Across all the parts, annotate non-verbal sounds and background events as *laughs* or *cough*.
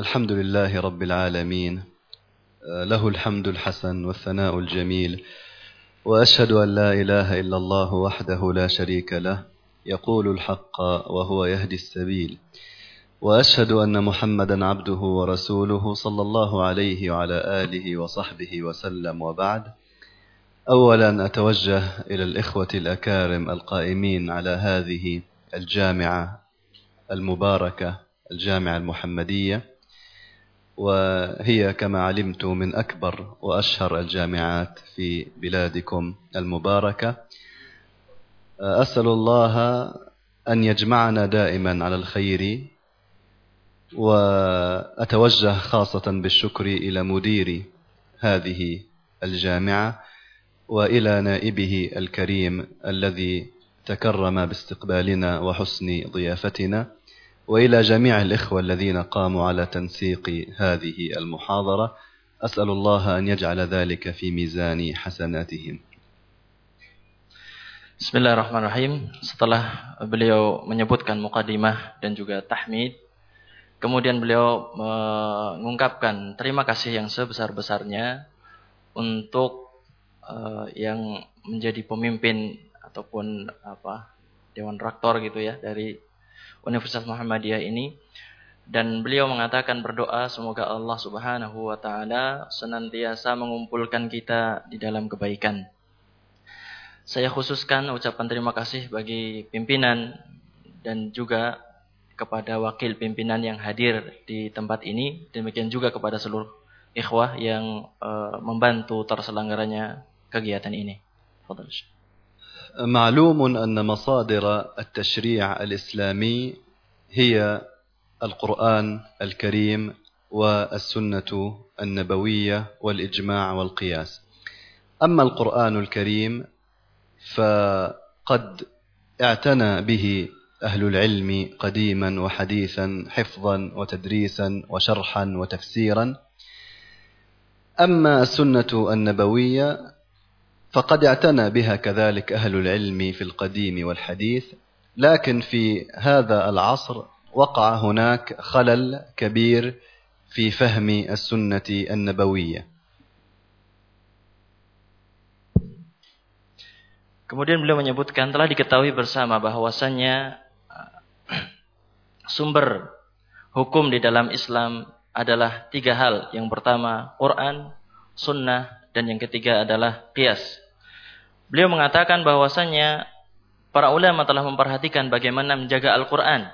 الحمد لله رب العالمين. له الحمد الحسن والثناء الجميل. وأشهد أن لا إله إلا الله وحده لا شريك له. يقول الحق وهو يهدي السبيل. وأشهد أن محمدا عبده ورسوله صلى الله عليه وعلى آله وصحبه وسلم وبعد. اولا أتوجه إلى الإخوة الأكارم القائمين على هذه الجامعة المباركة الجامعة المحمدية. وهي كما علمت من أكبر وأشهر الجامعات في بلادكم المباركة. أسأل الله أن يجمعنا دائما على الخير وأتوجه خاصة بالشكر إلى مدير هذه الجامعة وإلى نائبه الكريم الذي تكرم باستقبالنا وحسن ضيافتنا. والى جميع الاخوه الذين قاموا على تنسيق هذه المحاضره اسال الله ان يجعل ذلك في ميزان حسناتهم Bismillahirrahmanirrahim. Setelah beliau menyebutkan mukadimah dan juga tahmid, kemudian beliau mengungkapkan terima kasih yang sebesar-besarnya untuk uh, yang menjadi pemimpin ataupun apa dewan rektor gitu ya dari Universitas Muhammadiyah ini dan beliau mengatakan berdoa semoga Allah Subhanahu wa taala senantiasa mengumpulkan kita di dalam kebaikan. Saya khususkan ucapan terima kasih bagi pimpinan dan juga kepada wakil pimpinan yang hadir di tempat ini. Demikian juga kepada seluruh ikhwah yang uh, membantu terselenggaranya kegiatan ini. معلوم أن مصادر التشريع الإسلامي هي القرآن الكريم والسنة النبوية والإجماع والقياس. أما القرآن الكريم فقد اعتنى به أهل العلم قديما وحديثا حفظا وتدريسا وشرحا وتفسيرا. أما السنة النبوية فقد اعتنى بها كذلك أهل العلم في القديم والحديث لكن في هذا العصر وقع هناك خلل كبير في فهم السنة النبوية Kemudian beliau menyebutkan telah diketahui bersama bahwasannya sumber hukum di dalam Islam adalah tiga hal. Yang pertama Quran, Sunnah, dan yang ketiga adalah Qiyas. Beliau mengatakan bahwasannya para ulama telah memperhatikan bagaimana menjaga Al-Quran,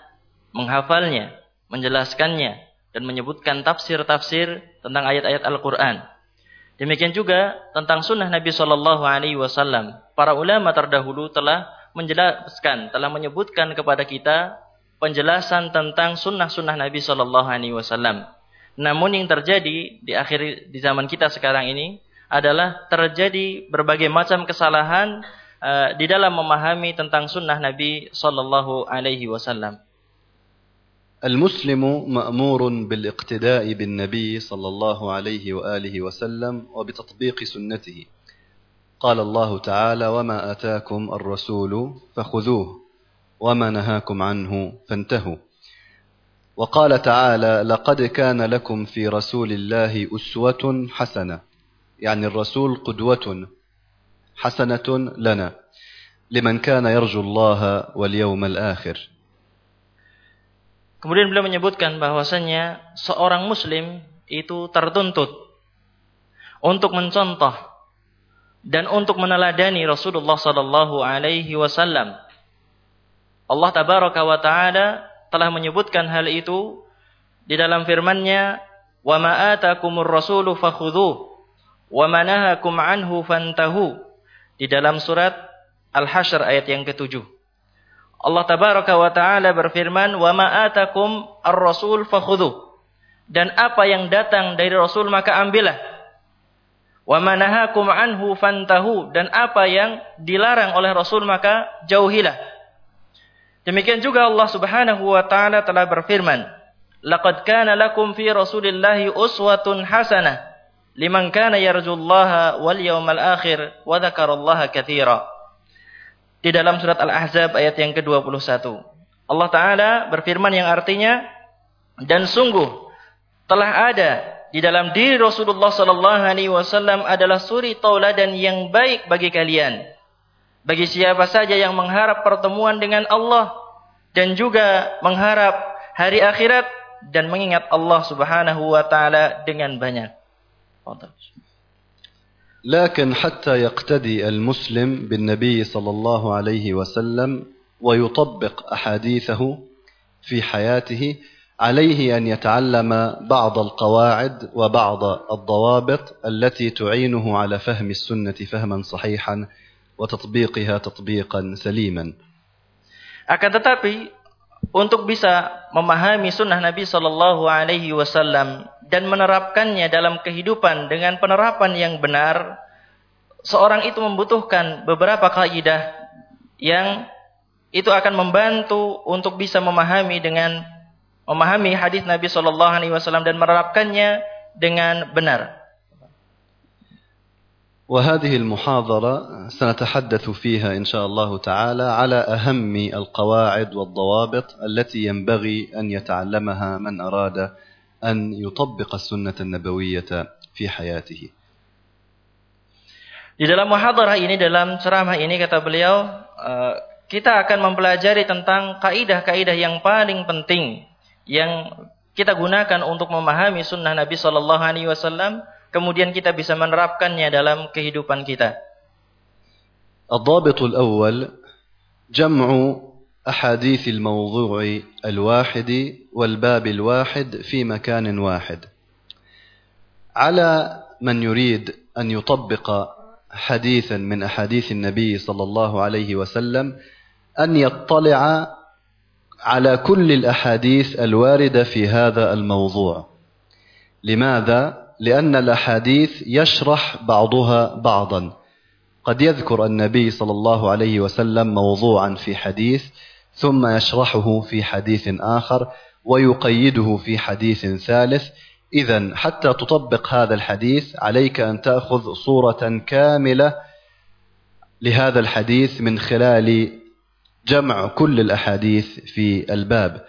menghafalnya, menjelaskannya, dan menyebutkan tafsir-tafsir tentang ayat-ayat Al-Quran. Demikian juga tentang sunnah Nabi Shallallahu Alaihi Wasallam. Para ulama terdahulu telah menjelaskan, telah menyebutkan kepada kita penjelasan tentang sunnah-sunnah Nabi Shallallahu Alaihi Wasallam. Namun yang terjadi di akhir di zaman kita sekarang ini adalah terjadi berbagai macam kesalahan uh, di dalam memahami tentang sunnah Nabi Shallallahu Alaihi Wasallam. المسلم مأمور بالاقتداء بالنبي صلى الله عليه وآله وسلم وبتطبيق سنته قال الله تعالى وما آتاكم الرسول فخذوه وما نهاكم عنه فانتهوا وقال تعالى لقد كان لكم في رسول الله أسوة حسنة يعني الرسول قدوة حسنة لنا لمن كان يرجو الله واليوم الآخر Kemudian beliau menyebutkan bahwasannya seorang muslim itu tertuntut untuk mencontoh dan untuk meneladani Rasulullah sallallahu alaihi wasallam. Allah tabaraka wa taala telah menyebutkan hal itu di dalam firman-Nya, "Wa ma atakumur rasulu fakhudhuh Wa ma nahakum anhu fantahu." Di dalam surat Al-Hasyr ayat yang ketujuh. Allah tabaraka wa taala berfirman, "Wa ma atakum ar-rasul fakhudhu." Dan apa yang datang dari Rasul maka ambillah. Wa ma nahakum anhu fantahu dan apa yang dilarang oleh Rasul maka jauhilah. Demikian juga Allah Subhanahu wa taala telah berfirman, "Laqad kana lakum fi Rasulillahi uswatun hasanah liman kana yarjullaha wal yawmal akhir wa dzakarallaha katsira." di dalam surat Al-Ahzab ayat yang ke-21. Allah Ta'ala berfirman yang artinya, dan sungguh telah ada di dalam diri Rasulullah sallallahu alaihi wasallam adalah suri tauladan yang baik bagi kalian. Bagi siapa saja yang mengharap pertemuan dengan Allah dan juga mengharap hari akhirat dan mengingat Allah Subhanahu wa taala dengan banyak. لكن حتى يقتدي المسلم بالنبي صلى الله عليه وسلم ويطبق أحاديثه في حياته عليه أن يتعلم بعض القواعد وبعض الضوابط التي تعينه على فهم السنة فهما صحيحا وتطبيقها تطبيقا سليما. Akan tetapi untuk bisa memahami sunnah Nabi Shallallahu Alaihi Wasallam dan menerapkannya dalam kehidupan dengan penerapan yang benar, seorang itu membutuhkan beberapa kaidah yang itu akan membantu untuk bisa memahami dengan memahami hadis Nabi Shallallahu Alaihi Wasallam dan menerapkannya dengan benar. وهذه المحاضرة سنتحدث فيها إن شاء الله تعالى على أهم القواعد والضوابط التي ينبغي أن يتعلمها من أراد أن يطبق السنة النبوية في حياته. Di dalam muhadarah ini, dalam ceramah ini kata beliau, eh, kita akan mempelajari tentang kaidah-kaidah yang paling penting yang kita gunakan untuk memahami sunnah Nabi Shallallahu Alaihi Wasallam kemudian kita bisa menerapkannya dalam kehidupan kita. الضابط الأول جمع أحاديث الموضوع الواحد والباب الواحد في مكان واحد. على من يريد أن يطبق حديثا من أحاديث النبي صلى الله عليه وسلم أن يطلع على كل الأحاديث الواردة في هذا الموضوع. لماذا؟ لأن الأحاديث يشرح بعضها بعضا. قد يذكر النبي صلى الله عليه وسلم موضوعا في حديث ثم يشرحه في حديث آخر ويقيده في حديث ثالث. إذا حتى تطبق هذا الحديث عليك أن تأخذ صورة كاملة لهذا الحديث من خلال جمع كل الأحاديث في الباب.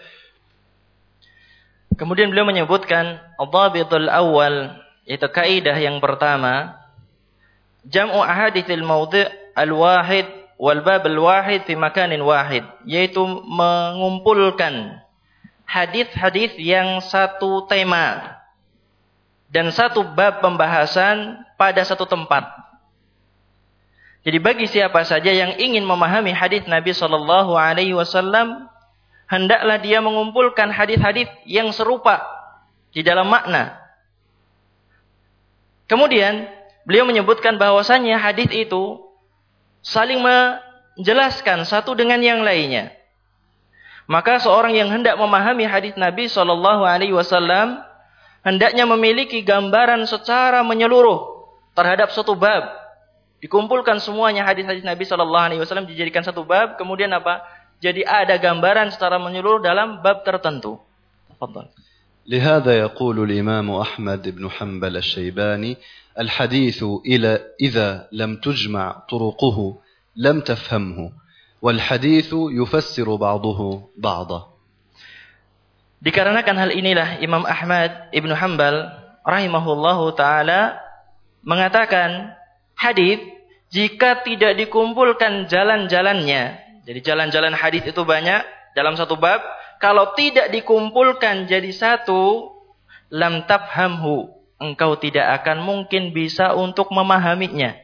Kemudian beliau menyebutkan dhabitul awal yaitu kaidah yang pertama jam'u ahaditsil mawdi' al-wahid wal bab al-wahid fi makanin wahid yaitu mengumpulkan hadis-hadis yang satu tema dan satu bab pembahasan pada satu tempat. Jadi bagi siapa saja yang ingin memahami hadis Nabi Shallallahu Alaihi Wasallam hendaklah dia mengumpulkan hadis-hadis yang serupa di dalam makna. Kemudian beliau menyebutkan bahwasannya hadis itu saling menjelaskan satu dengan yang lainnya. Maka seorang yang hendak memahami hadis Nabi Shallallahu Alaihi Wasallam hendaknya memiliki gambaran secara menyeluruh terhadap satu bab. Dikumpulkan semuanya hadis-hadis Nabi Shallallahu Alaihi Wasallam dijadikan satu bab. Kemudian apa? Jadi ada gambaran secara menyeluruh dalam bab tertentu. Tafadhal. لهذا يقول الإمام أحمد بن حنبل الشيباني الحديث إلى إذا لم تجمع طرقه لم تفهمه والحديث يفسر بعضه بعضا Dikarenakan hal inilah Imam Ahmad Ibnu Hambal rahimahullahu taala mengatakan hadis jika tidak dikumpulkan jalan-jalannya jadi jalan-jalan hadis itu banyak dalam satu bab. Kalau tidak dikumpulkan jadi satu, lam tafhamhu. Engkau tidak akan mungkin bisa untuk memahaminya.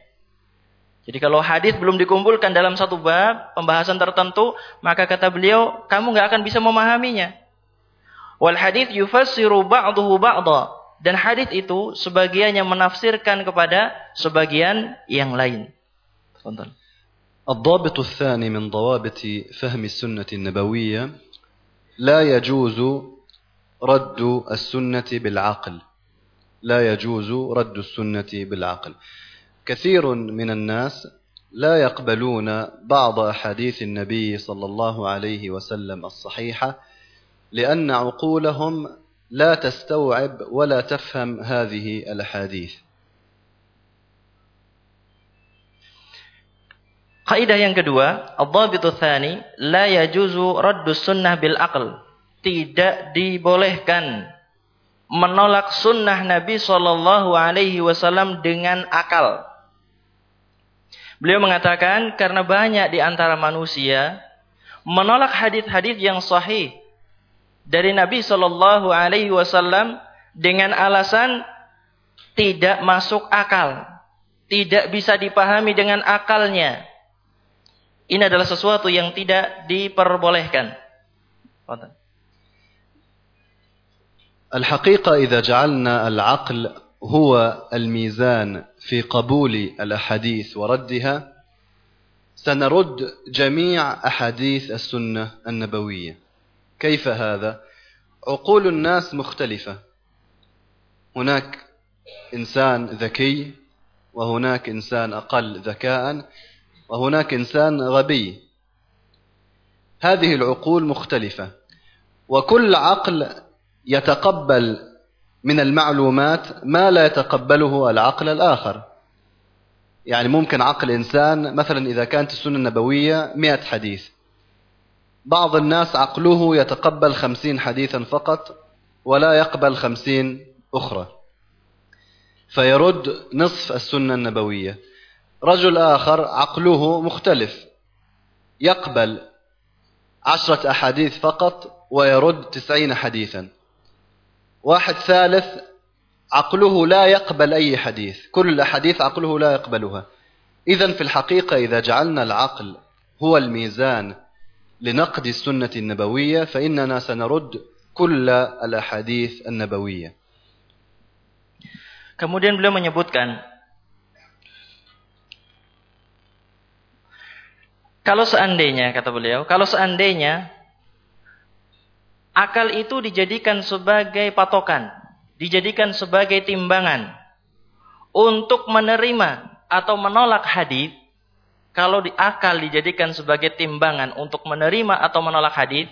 Jadi kalau hadis belum dikumpulkan dalam satu bab, pembahasan tertentu, maka kata beliau, kamu nggak akan bisa memahaminya. Wal hadis yufassiru ba'dahu ba'da. Dan hadis itu sebagian yang menafsirkan kepada sebagian yang lain. Tonton. الضابط الثاني من ضوابط فهم السنة النبوية لا يجوز رد السنة بالعقل. لا يجوز رد السنة بالعقل. كثير من الناس لا يقبلون بعض أحاديث النبي صلى الله عليه وسلم الصحيحة لأن عقولهم لا تستوعب ولا تفهم هذه الأحاديث. Kaidah yang kedua, adzabitu tsani la yajuzu raddus sunnah bil aql. Tidak dibolehkan menolak sunnah Nabi Shallallahu Alaihi Wasallam dengan akal. Beliau mengatakan karena banyak di antara manusia menolak hadis-hadis yang sahih dari Nabi Shallallahu Alaihi Wasallam dengan alasan tidak masuk akal, tidak bisa dipahami dengan akalnya. Ini adalah sesuatu yang tidak diperbolehkan. الحقيقة إذا جعلنا العقل هو الميزان في قبول الأحاديث وردها سنرد جميع أحاديث السنة النبوية كيف هذا؟ عقول الناس مختلفة هناك إنسان ذكي وهناك إنسان أقل ذكاء وهناك إنسان غبي. هذه العقول مختلفة. وكل عقل يتقبل من المعلومات ما لا يتقبله العقل الآخر. يعني ممكن عقل إنسان مثلا إذا كانت السنة النبوية مئة حديث. بعض الناس عقله يتقبل خمسين حديثا فقط ولا يقبل خمسين أخرى. فيرد نصف السنة النبوية. رجل آخر عقله مختلف. يقبل عشرة أحاديث فقط ويرد تسعين حديثا. واحد ثالث عقله لا يقبل أي حديث. كل الأحاديث عقله لا يقبلها. إذا في الحقيقة إذا جعلنا العقل هو الميزان لنقد السنة النبوية فإننا سنرد كل الأحاديث النبوية. Kemudian beliau menyebutkan kalau seandainya kata beliau, kalau seandainya akal itu dijadikan sebagai patokan, dijadikan sebagai timbangan untuk menerima atau menolak hadis, kalau di akal dijadikan sebagai timbangan untuk menerima atau menolak hadis,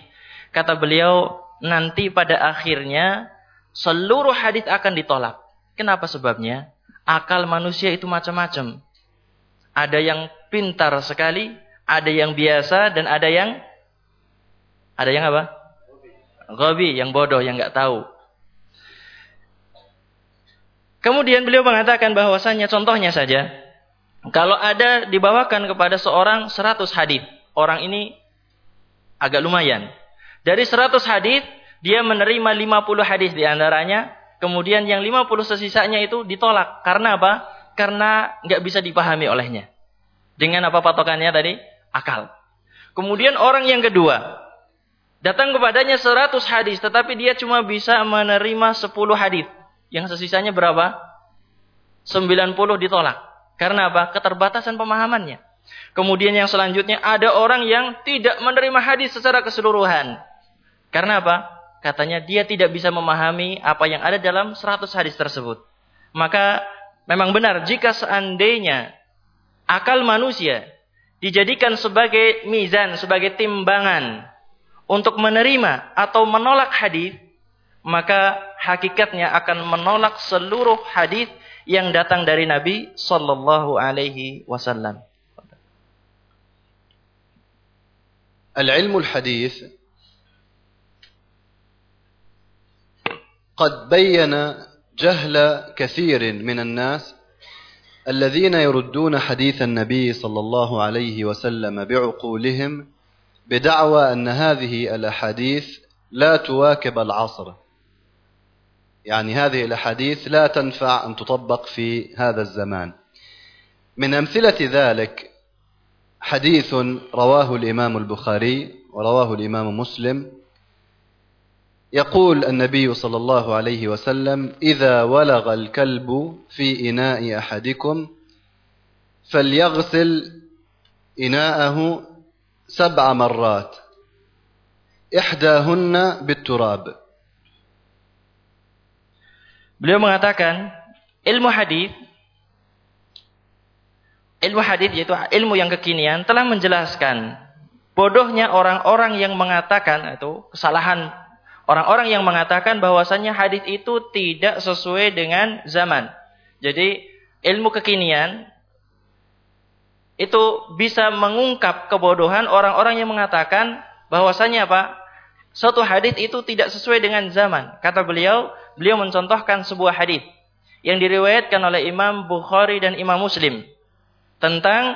kata beliau nanti pada akhirnya seluruh hadis akan ditolak. Kenapa sebabnya? Akal manusia itu macam-macam. Ada yang pintar sekali, ada yang biasa, dan ada yang ada yang apa? Gobi, yang bodoh, yang nggak tahu. Kemudian beliau mengatakan bahwasanya contohnya saja, kalau ada dibawakan kepada seorang 100 hadis, orang ini agak lumayan. Dari 100 hadis, dia menerima 50 hadis di antaranya Kemudian yang 50 sesisanya itu ditolak. Karena apa? Karena nggak bisa dipahami olehnya. Dengan apa patokannya tadi? Akal. Kemudian orang yang kedua. Datang kepadanya 100 hadis. Tetapi dia cuma bisa menerima 10 hadis. Yang sesisanya berapa? 90 ditolak. Karena apa? Keterbatasan pemahamannya. Kemudian yang selanjutnya ada orang yang tidak menerima hadis secara keseluruhan. Karena apa? katanya dia tidak bisa memahami apa yang ada dalam 100 hadis tersebut. Maka memang benar jika seandainya akal manusia dijadikan sebagai mizan, sebagai timbangan untuk menerima atau menolak hadis, maka hakikatnya akan menolak seluruh hadis yang datang dari Nabi sallallahu alaihi wasallam. Al-ilmu al-hadis قد بين جهل كثير من الناس الذين يردون حديث النبي صلى الله عليه وسلم بعقولهم بدعوى أن هذه الأحاديث لا تواكب العصر. يعني هذه الأحاديث لا تنفع أن تطبق في هذا الزمان. من أمثلة ذلك حديث رواه الإمام البخاري ورواه الإمام مسلم يقول النبي صلى الله عليه وسلم اذا ولغ الكلب في اناء احدكم فليغسل اناءه سبع مرات احداهن بالتراب Beliau mengatakan ilmu hadis ilmu hadis yaitu ilmu yang kekinian telah menjelaskan bodohnya orang-orang yang mengatakan itu kesalahan Orang-orang yang mengatakan bahwasannya hadis itu tidak sesuai dengan zaman. Jadi ilmu kekinian itu bisa mengungkap kebodohan orang-orang yang mengatakan bahwasannya apa? Suatu hadis itu tidak sesuai dengan zaman. Kata beliau, beliau mencontohkan sebuah hadis yang diriwayatkan oleh Imam Bukhari dan Imam Muslim tentang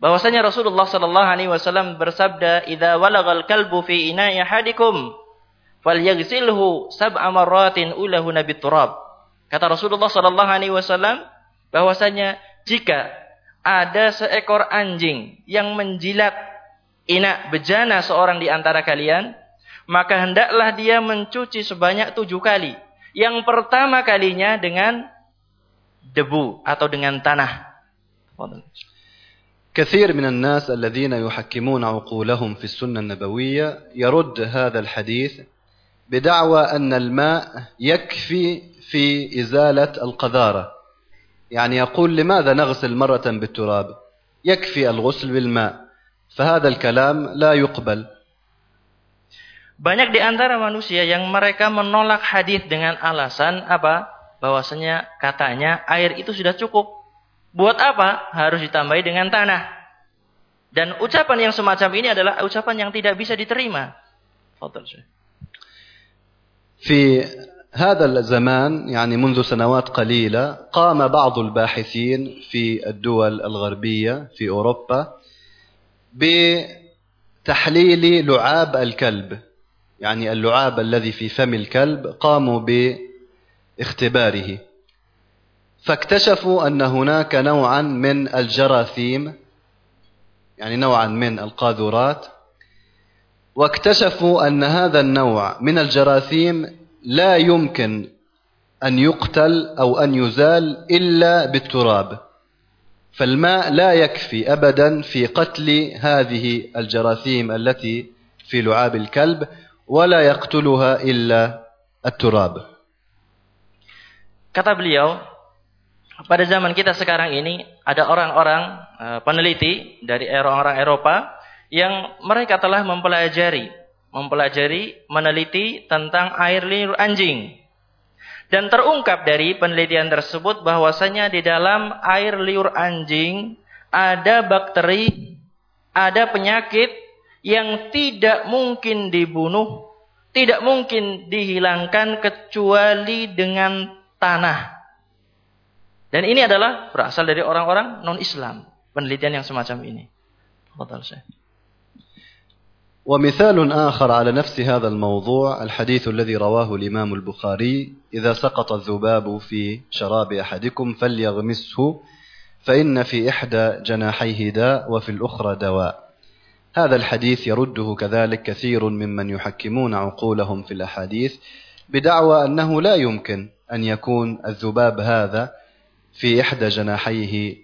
bahwasanya Rasulullah sallallahu alaihi wasallam bersabda, "Idza walagal kalbu fi ina'i ahadikum falyaghsilhu sab'a marratin ulahu nabi turab." Kata Rasulullah sallallahu alaihi wasallam bahwasanya jika ada seekor anjing yang menjilat inak bejana seorang di antara kalian, maka hendaklah dia mencuci sebanyak tujuh kali. Yang pertama kalinya dengan debu atau dengan tanah. كثير من الناس الذين يحكمون عقولهم في السنة النبوية يرد هذا الحديث بدعوى أن الماء يكفي في إزالة القذارة يعني يقول لماذا نغسل مرة بالتراب يكفي الغسل بالماء فهذا الكلام لا يقبل Banyak di antara manusia yang mereka menolak hadis dengan alasan apa? Bahwasanya katanya air itu sudah cukup. Buat apa? Harus ditambahi dengan tanah. Dan ucapan yang semacam ini adalah ucapan yang tidak bisa diterima. في هذا الزمان يعني منذ سنوات قليلة قام بعض الباحثين في الدول الغربية في أوروبا بتحليل لعاب الكلب. يعني اللعاب الذي في فم الكلب قاموا باختباره. فاكتشفوا أن هناك نوعا من الجراثيم يعني نوعا من القاذورات واكتشفوا أن هذا النوع من الجراثيم لا يمكن أن يقتل أو أن يزال إلا بالتراب. فالماء لا يكفي ابدا في قتل هذه الجراثيم التي في لعاب الكلب ولا يقتلها إلا التراب. Kata beliau, pada zaman kita sekarang ini ada orang-orang uh, peneliti dari orang-orang Eropa yang mereka telah mempelajari, mempelajari, meneliti tentang air liur anjing. Dan terungkap dari penelitian tersebut bahwasanya di dalam air liur anjing ada bakteri, ada penyakit yang tidak mungkin dibunuh, tidak mungkin dihilangkan kecuali dengan tanah. Dan ini adalah berasal dari orang-orang non-Islam. Penelitian yang semacam ini. ومثال آخر على نفس هذا الموضوع الحديث الذي رواه الإمام البخاري إذا سقط الذباب في شراب أحدكم فليغمسه فإن في إحدى جناحيه داء وفي الأخرى دواء. هذا الحديث يرده كذلك كثير ممن يحكمون عقولهم في الأحاديث بدعوى أنه لا يمكن أن يكون الذباب هذا في إحدى جناحيه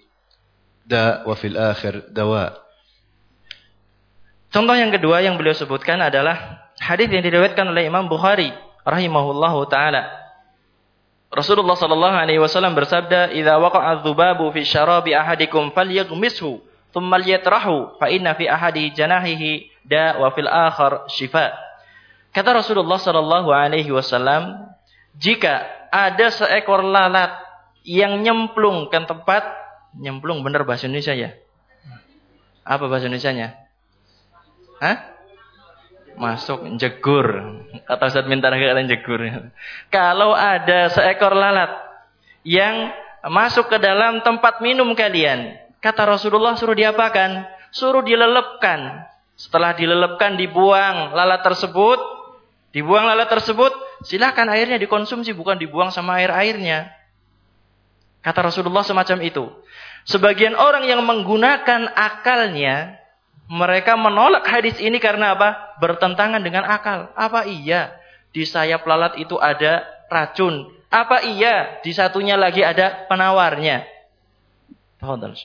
داء وفي الآخر دواء. Contoh yang kedua yang beliau sebutkan adalah hadis yang diriwayatkan oleh Imam Bukhari rahimahullahu taala. Rasulullah sallallahu alaihi wasallam bersabda, "Idza waqa'a adz-dzubabu fi syarabi ahadikum falyaghmishu thumma liyatrahu fa inna fi ahadi janahihi da wa fil akhar shifa. Kata Rasulullah sallallahu alaihi wasallam, jika ada seekor lalat yang nyemplung ke tempat nyemplung benar bahasa Indonesia ya? Apa bahasa Indonesia-nya? Hah? Masuk jegur. Kata Ustaz minta kata jegur. Kalau ada seekor lalat yang masuk ke dalam tempat minum kalian, Kata Rasulullah suruh diapakan? Suruh dilelepkan. Setelah dilelepkan dibuang lalat tersebut, dibuang lalat tersebut, silakan airnya dikonsumsi bukan dibuang sama air-airnya. Kata Rasulullah semacam itu. Sebagian orang yang menggunakan akalnya, mereka menolak hadis ini karena apa? Bertentangan dengan akal. Apa iya di sayap lalat itu ada racun? Apa iya di satunya lagi ada penawarnya? تفضل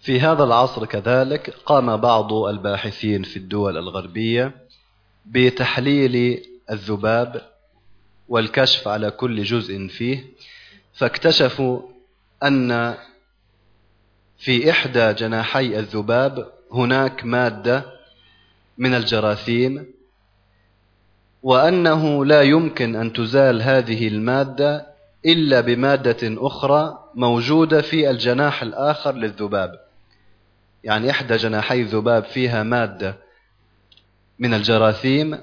في هذا العصر كذلك قام بعض الباحثين في الدول الغربية بتحليل الذباب والكشف على كل جزء فيه فاكتشفوا أن في إحدى جناحي الذباب هناك مادة من الجراثيم وأنه لا يمكن أن تزال هذه المادة إلا بمادة أخرى موجودة في الجناح الآخر للذباب. يعني إحدى جناحي الذباب فيها مادة من الجراثيم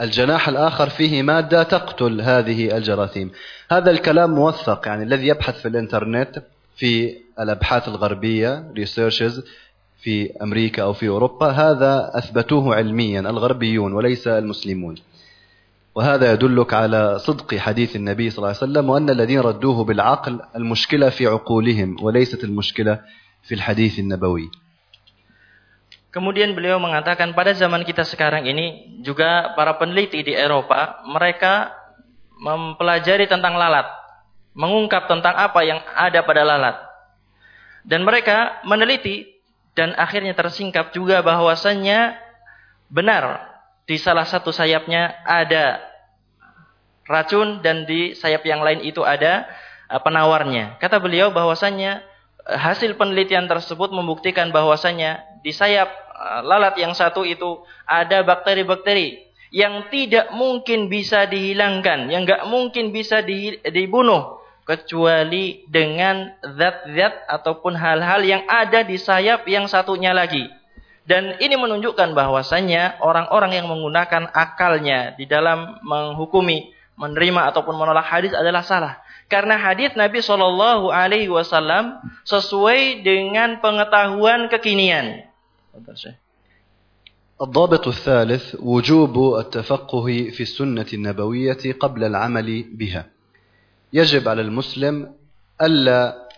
الجناح الآخر فيه مادة تقتل هذه الجراثيم. هذا الكلام موثق يعني الذي يبحث في الإنترنت في الأبحاث الغربية researches في أمريكا أو في أوروبا هذا أثبتوه علميا الغربيون وليس المسلمون وهذا يدلك على صدق حديث النبي صلى الله عليه وسلم وأن الذين ردوه بالعقل المشكلة في عقولهم وليست المشكلة في الحديث النبوي Kemudian beliau mengatakan pada zaman kita sekarang ini juga para peneliti di Eropa mereka mempelajari tentang lalat, mengungkap tentang apa yang ada pada lalat. Dan mereka meneliti dan akhirnya tersingkap juga bahwasannya benar di salah satu sayapnya ada racun dan di sayap yang lain itu ada uh, penawarnya. Kata beliau bahwasannya uh, hasil penelitian tersebut membuktikan bahwasannya di sayap Eh, lalat yang satu itu ada bakteri-bakteri yang tidak mungkin bisa dihilangkan, yang nggak mungkin bisa dibunuh kecuali dengan zat-zat ataupun hal-hal yang ada di sayap yang satunya lagi. Dan ini menunjukkan bahwasannya orang-orang yang menggunakan akalnya di dalam menghukumi, menerima ataupun menolak hadis adalah salah. Karena hadis Nabi Shallallahu Alaihi Wasallam sesuai dengan pengetahuan kekinian. الضابط الثالث وجوب التفقه في السنة النبوية قبل العمل بها يجب على المسلم ألا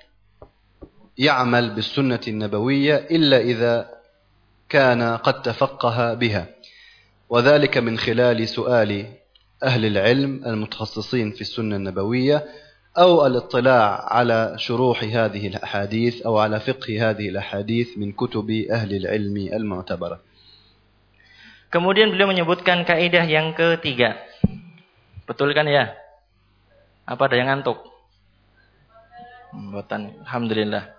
يعمل بالسنة النبوية إلا إذا كان قد تفقه بها وذلك من خلال سؤال أهل العلم المتخصصين في السنة النبوية أو الاطلاع على شروح هذه الأحاديث أو على فقه هذه الأحاديث من كتب أهل العلم المعتبرة Kemudian beliau menyebutkan kaidah yang ketiga. Betul kan ya? Apa ada yang ngantuk? Buatan, Alhamdulillah.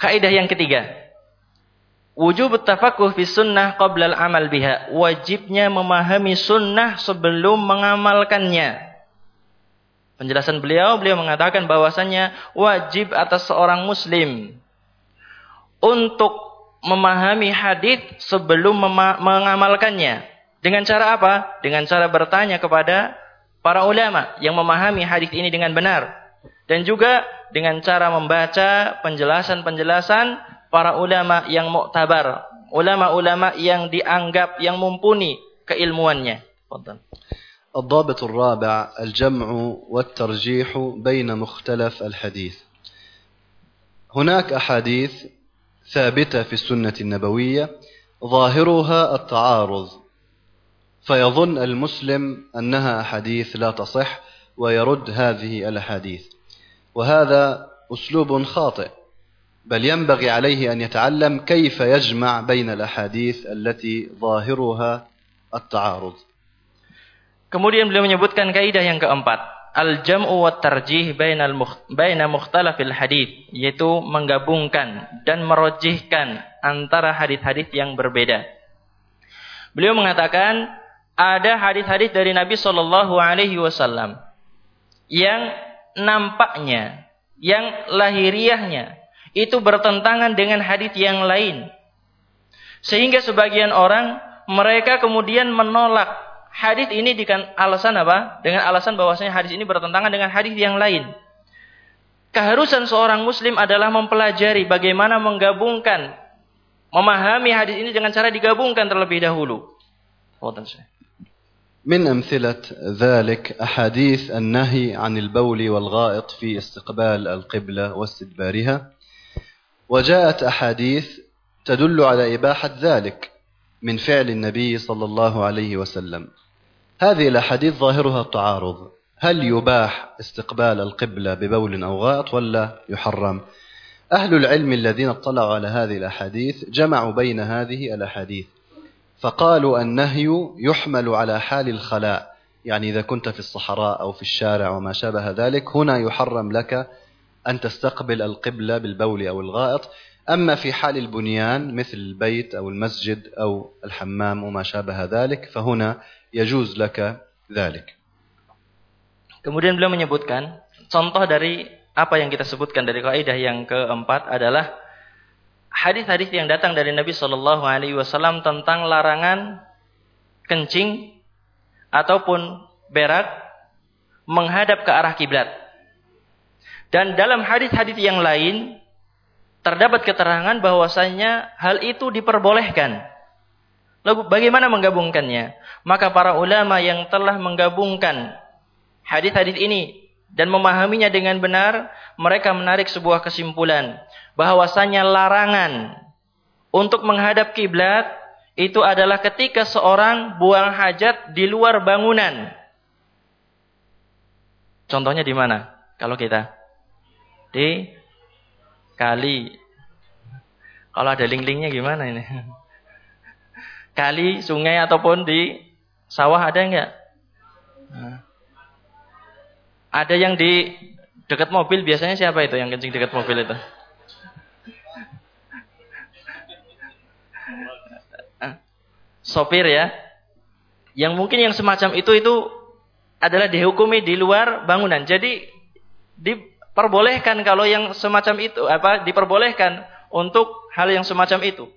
Kaidah yang ketiga. Wujub tafakuh fi sunnah qabla al-amal biha. Wajibnya memahami sunnah sebelum mengamalkannya. Penjelasan beliau, beliau mengatakan bahwasannya wajib atas seorang muslim untuk memahami hadis sebelum mengamalkannya. Dengan cara apa? Dengan cara bertanya kepada para ulama yang memahami hadis ini dengan benar dan juga dengan cara membaca penjelasan-penjelasan para ulama yang muktabar, ulama-ulama yang dianggap yang mumpuni keilmuannya. Fadhal. الضابط الرابع الجمع والترجيح بين مختلف الحديث هناك احاديث ثابته في السنه النبويه ظاهرها التعارض فيظن المسلم انها احاديث لا تصح ويرد هذه الاحاديث وهذا اسلوب خاطئ بل ينبغي عليه ان يتعلم كيف يجمع بين الاحاديث التي ظاهرها التعارض Kemudian beliau menyebutkan kaidah yang keempat, al-jam'u wa tarjih bainal baina mukhtalafil hadith, yaitu menggabungkan dan merojihkan antara hadis-hadis yang berbeda. Beliau mengatakan ada hadis-hadis dari Nabi Shallallahu alaihi wasallam yang nampaknya, yang lahiriahnya itu bertentangan dengan hadis yang lain. Sehingga sebagian orang mereka kemudian menolak hadis ini dengan alasan apa? Dengan alasan bahwasanya hadis ini bertentangan dengan hadis yang lain. Keharusan seorang muslim adalah mempelajari bagaimana menggabungkan memahami hadis ini dengan cara digabungkan terlebih dahulu. من أمثلة ذلك أحاديث النهي عن البول والغائط في استقبال القبلة واستدبارها. وجاءت أحاديث تدل على إباحة ذلك من فعل النبي صلى الله عليه وسلم. هذه الأحاديث ظاهرها التعارض. هل يباح استقبال القبلة ببول أو غائط ولا يحرم؟ أهل العلم الذين اطلعوا على هذه الأحاديث جمعوا بين هذه الأحاديث. فقالوا النهي يحمل على حال الخلاء. يعني إذا كنت في الصحراء أو في الشارع وما شابه ذلك هنا يحرم لك أن تستقبل القبلة بالبول أو الغائط. أما في حال البنيان مثل البيت أو المسجد أو الحمام وما شابه ذلك فهنا يجوز لك ذلك. Kemudian beliau menyebutkan contoh dari apa yang kita sebutkan dari kaidah yang keempat adalah hadis-hadis yang datang dari Nabi Shallallahu Alaihi Wasallam tentang larangan kencing ataupun berak menghadap ke arah kiblat. Dan dalam hadis-hadis yang lain terdapat keterangan bahwasanya hal itu diperbolehkan. Lalu bagaimana menggabungkannya? Maka para ulama yang telah menggabungkan hadis-hadis ini dan memahaminya dengan benar, mereka menarik sebuah kesimpulan bahwasanya larangan untuk menghadap kiblat itu adalah ketika seorang buang hajat di luar bangunan. Contohnya di mana? Kalau kita di kali. Kalau ada link-linknya gimana ini? *laughs* Kali, sungai ataupun di sawah ada enggak? Nah. Ada yang di dekat mobil biasanya siapa itu yang kencing dekat mobil itu? Sopir ya. Yang mungkin yang semacam itu itu adalah dihukumi di luar bangunan. Jadi diperbolehkan kalau yang semacam itu apa diperbolehkan untuk hal yang semacam itu.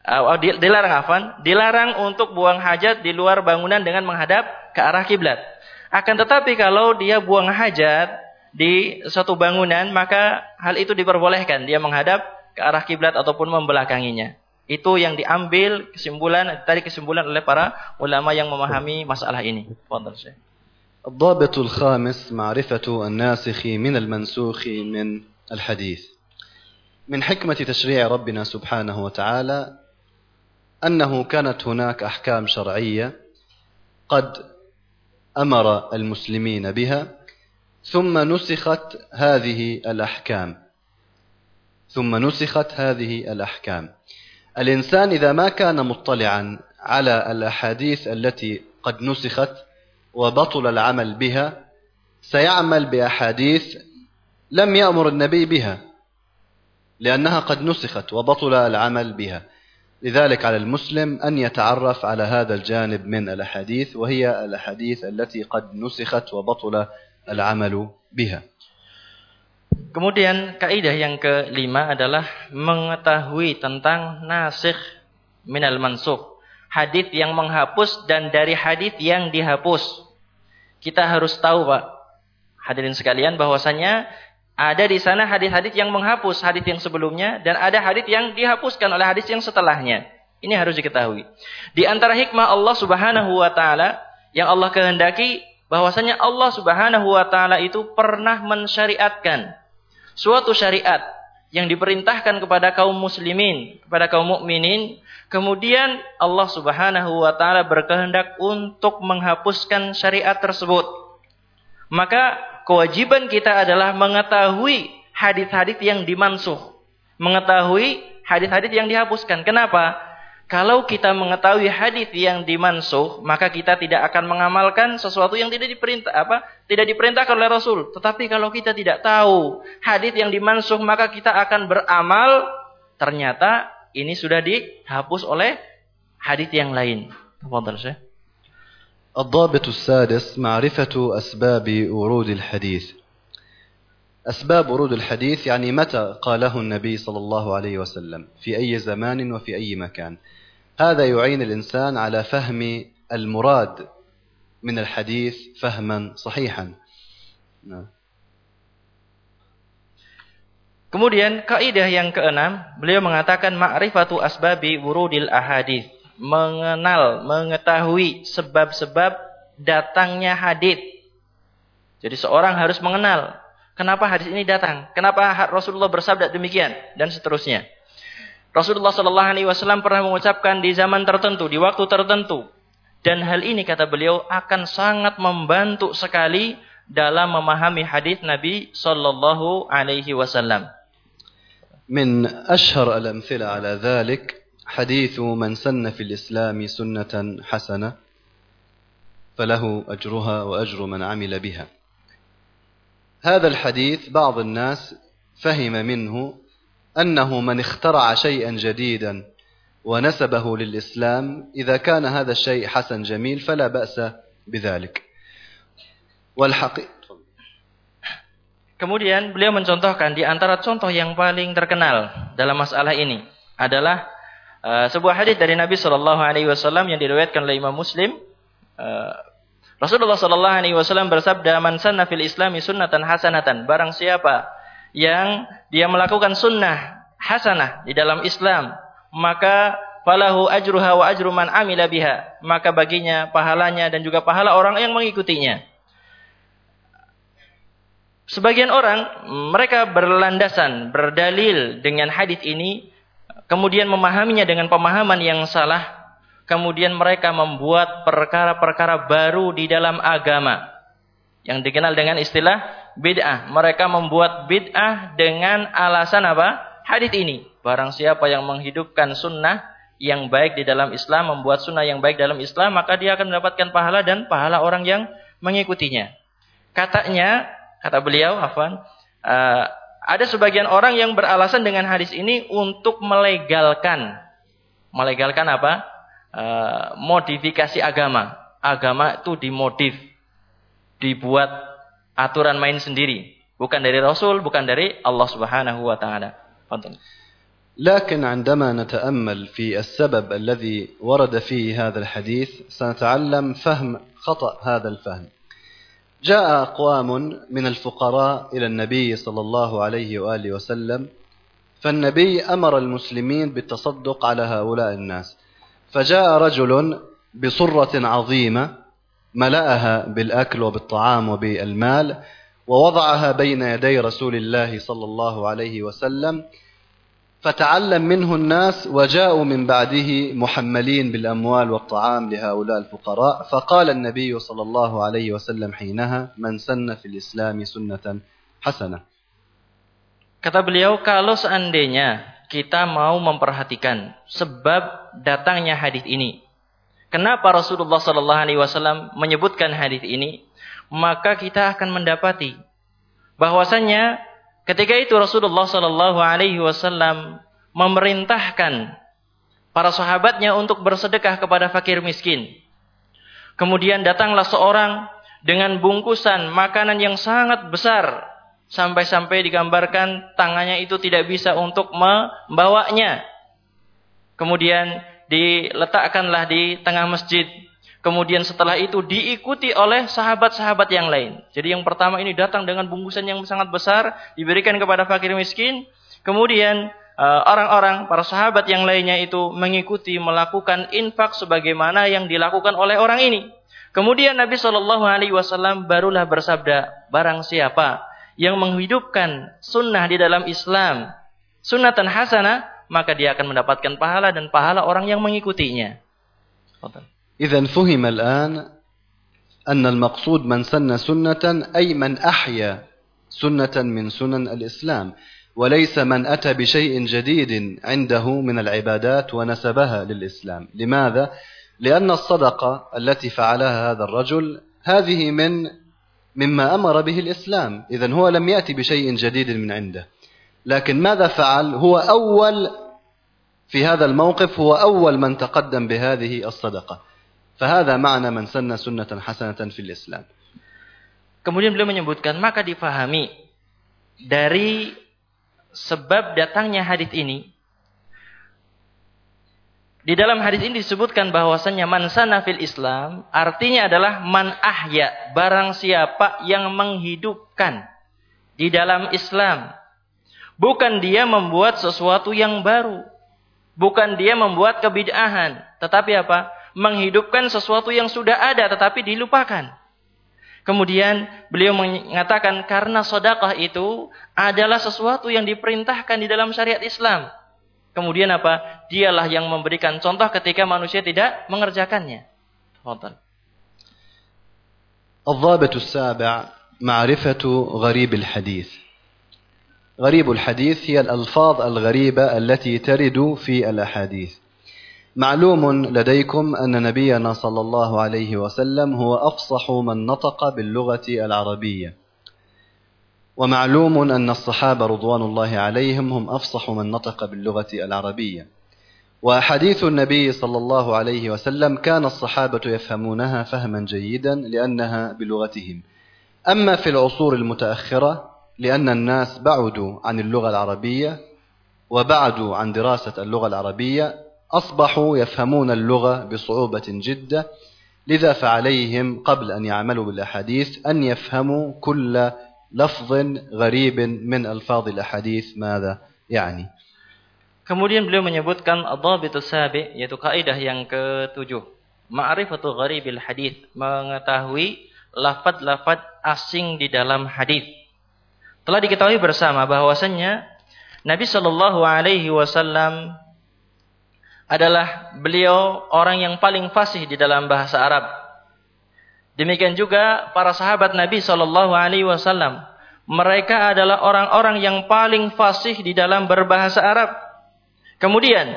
Uh, dilarang apa? Dilarang untuk buang hajat di luar bangunan dengan menghadap ke arah kiblat. Akan tetapi kalau dia buang hajat di suatu bangunan, maka hal itu diperbolehkan. Dia menghadap ke arah kiblat ataupun membelakanginya. Itu yang diambil kesimpulan tadi kesimpulan oleh para ulama yang memahami masalah ini. Fadhal Syekh. الضابط الخامس معرفة الناسخ من المنسوخ من الحديث. من حكمة تشريع ربنا سبحانه وتعالى أنه كانت هناك أحكام شرعية قد أمر المسلمين بها ثم نسخت هذه الأحكام ثم نسخت هذه الأحكام الإنسان إذا ما كان مطلعا على الأحاديث التي قد نسخت وبطل العمل بها سيعمل بأحاديث لم يأمر النبي بها لأنها قد نسخت وبطل العمل بها. لذلك على المسلم أن يتعرف على هذا الجانب من الأحاديث وهي الأحاديث التي قد نسخت وبطل العمل بها. Kemudian kaidah yang kelima adalah mengetahui tentang nasikh minal mansukh. Hadis yang menghapus dan dari hadis yang dihapus. Kita harus tahu, Pak. Hadirin sekalian bahwasanya ada di sana hadis-hadis yang menghapus hadis yang sebelumnya dan ada hadis yang dihapuskan oleh hadis yang setelahnya. Ini harus diketahui. Di antara hikmah Allah Subhanahu wa taala yang Allah kehendaki bahwasanya Allah Subhanahu wa taala itu pernah mensyariatkan suatu syariat yang diperintahkan kepada kaum muslimin, kepada kaum mukminin, kemudian Allah Subhanahu wa taala berkehendak untuk menghapuskan syariat tersebut. Maka kewajiban kita adalah mengetahui hadis-hadis yang dimansuh, mengetahui hadis-hadis yang dihapuskan. Kenapa? Kalau kita mengetahui hadis yang dimansuh, maka kita tidak akan mengamalkan sesuatu yang tidak diperintah apa? Tidak diperintahkan oleh Rasul. Tetapi kalau kita tidak tahu hadis yang dimansuh, maka kita akan beramal ternyata ini sudah dihapus oleh hadis yang lain. Tafadhal Syekh. الضابط السادس معرفة أسباب ورود الحديث أسباب ورود الحديث يعني متى قاله النبي صلى الله عليه وسلم في أي زمان وفي أي مكان هذا يعين الإنسان على فهم المراد من الحديث فهما صحيحا Kemudian kaidah yang keenam, beliau mengatakan ma'rifatu asbabi wurudil ahadith, mengenal, mengetahui sebab-sebab datangnya hadis. Jadi seorang harus mengenal kenapa hadis ini datang, kenapa Rasulullah bersabda demikian dan seterusnya. Rasulullah Shallallahu Alaihi Wasallam pernah mengucapkan di zaman tertentu, di waktu tertentu, dan hal ini kata beliau akan sangat membantu sekali dalam memahami hadis Nabi Shallallahu Alaihi Wasallam. من أشهر الأمثلة على ذلك حديث من سن في الإسلام سنة حسنة فله أجرها وأجر من عمل بها. هذا الحديث بعض الناس فهم منه أنه من اخترع شيئا جديدا ونسبه للإسلام إذا كان هذا الشيء حسن جميل فلا بأس بذلك والحقيقة Kemudian beliau mencontohkan di antara contoh yang paling terkenal dalam masalah ini adalah Uh, sebuah hadis dari Nabi Shallallahu Alaihi Wasallam yang diriwayatkan oleh Imam Muslim. Uh, Rasulullah Shallallahu Alaihi Wasallam bersabda, "Man sanna fil Islami sunnatan hasanatan." Barang siapa yang dia melakukan sunnah hasanah di dalam Islam, maka falahu ajruha wa ajru man amila biha. Maka baginya pahalanya dan juga pahala orang yang mengikutinya. Sebagian orang mereka berlandasan, berdalil dengan hadis ini, kemudian memahaminya dengan pemahaman yang salah, kemudian mereka membuat perkara-perkara baru di dalam agama yang dikenal dengan istilah bid'ah. Mereka membuat bid'ah dengan alasan apa? Hadis ini. Barang siapa yang menghidupkan sunnah yang baik di dalam Islam, membuat sunnah yang baik dalam Islam, maka dia akan mendapatkan pahala dan pahala orang yang mengikutinya. Katanya kata beliau Afwan uh, ada sebagian orang yang beralasan dengan hadis ini untuk melegalkan melegalkan apa uh, modifikasi agama agama itu dimodif dibuat aturan main sendiri. Bukan dari Rasul bukan dari Allah Subhanahu wa taala. لكن عندما نتأمل في السبب الذي ورد فيه هذا الحديث سنتعلم فهم خطأ هذا الفهم. جاء أقوام من الفقراء إلى النبي صلى الله عليه وآله وسلم فالنبي أمر المسلمين بالتصدق على هؤلاء الناس. فجاء رجل بصرة عظيمة ملأها بالأكل وبالطعام وبالمال ووضعها بين يدي رسول الله صلى الله عليه وسلم فتعلم منه الناس وجاءوا من بعده محملين بالأموال والطعام لهؤلاء الفقراء فقال النبي صلى الله عليه وسلم حينها من سن في الإسلام سنة حسنة Kata beliau, kalau seandainya kita mau memperhatikan sebab datangnya hadis ini. Kenapa Rasulullah Sallallahu Alaihi Wasallam menyebutkan hadis ini? Maka kita akan mendapati bahwasannya Ketika itu Rasulullah Shallallahu Alaihi Wasallam memerintahkan para sahabatnya untuk bersedekah kepada fakir miskin. Kemudian datanglah seorang dengan bungkusan makanan yang sangat besar sampai-sampai digambarkan tangannya itu tidak bisa untuk membawanya. Kemudian diletakkanlah di tengah masjid Kemudian setelah itu diikuti oleh sahabat-sahabat yang lain. Jadi yang pertama ini datang dengan bungkusan yang sangat besar, diberikan kepada fakir miskin. Kemudian eh, orang-orang, para sahabat yang lainnya itu mengikuti melakukan infak sebagaimana yang dilakukan oleh orang ini. Kemudian Nabi Shallallahu Alaihi Wasallam barulah bersabda, barang siapa yang menghidupkan sunnah di dalam Islam, sunnatan hasanah, maka dia akan mendapatkan pahala dan pahala orang yang mengikutinya. إذا فهم الآن أن المقصود من سن سنة أي من أحيا سنة من سنن الإسلام وليس من أتى بشيء جديد عنده من العبادات ونسبها للإسلام لماذا؟ لأن الصدقة التي فعلها هذا الرجل هذه من مما أمر به الإسلام إذا هو لم يأتي بشيء جديد من عنده لكن ماذا فعل؟ هو أول في هذا الموقف هو أول من تقدم بهذه الصدقة فهذا معنى من سن سنة حسنة في الإسلام Kemudian beliau menyebutkan maka difahami dari sebab datangnya hadis ini di dalam hadis ini disebutkan bahwasanya man sana fil Islam artinya adalah man ahya barang siapa yang menghidupkan di dalam Islam bukan dia membuat sesuatu yang baru bukan dia membuat kebid'ahan tetapi apa menghidupkan sesuatu yang sudah ada tetapi dilupakan. Kemudian beliau mengatakan karena sodakah itu adalah sesuatu yang diperintahkan di dalam syariat Islam. Kemudian apa? Dialah yang memberikan contoh ketika manusia tidak mengerjakannya. Tonton. الضابط السابع معرفة غريب الحديث. غريب الحديث هي الألفاظ الغريبة التي ترد في الأحاديث. معلوم لديكم أن نبينا صلى الله عليه وسلم هو أفصح من نطق باللغة العربية. ومعلوم أن الصحابة رضوان الله عليهم هم أفصح من نطق باللغة العربية. وأحاديث النبي صلى الله عليه وسلم كان الصحابة يفهمونها فهما جيدا لأنها بلغتهم. أما في العصور المتأخرة لأن الناس بعدوا عن اللغة العربية وبعدوا عن دراسة اللغة العربية أصبحوا يفهمون اللغة بصعوبة جدا لذا فعليهم قبل أن يعملوا بالأحاديث أن يفهموا كل لفظ غريب من ألفاظ الأحاديث ماذا يعني Kemudian beliau menyebutkan adhabitus sabi yaitu kaidah yang ketujuh. Ma'rifatul gharibil hadis, mengetahui lafaz-lafaz asing di dalam hadis. Telah diketahui bersama bahwasannya Nabi Shallallahu alaihi wasallam adalah beliau orang yang paling fasih di dalam bahasa Arab. Demikian juga para sahabat Nabi Shallallahu Alaihi Wasallam. Mereka adalah orang-orang yang paling fasih di dalam berbahasa Arab. Kemudian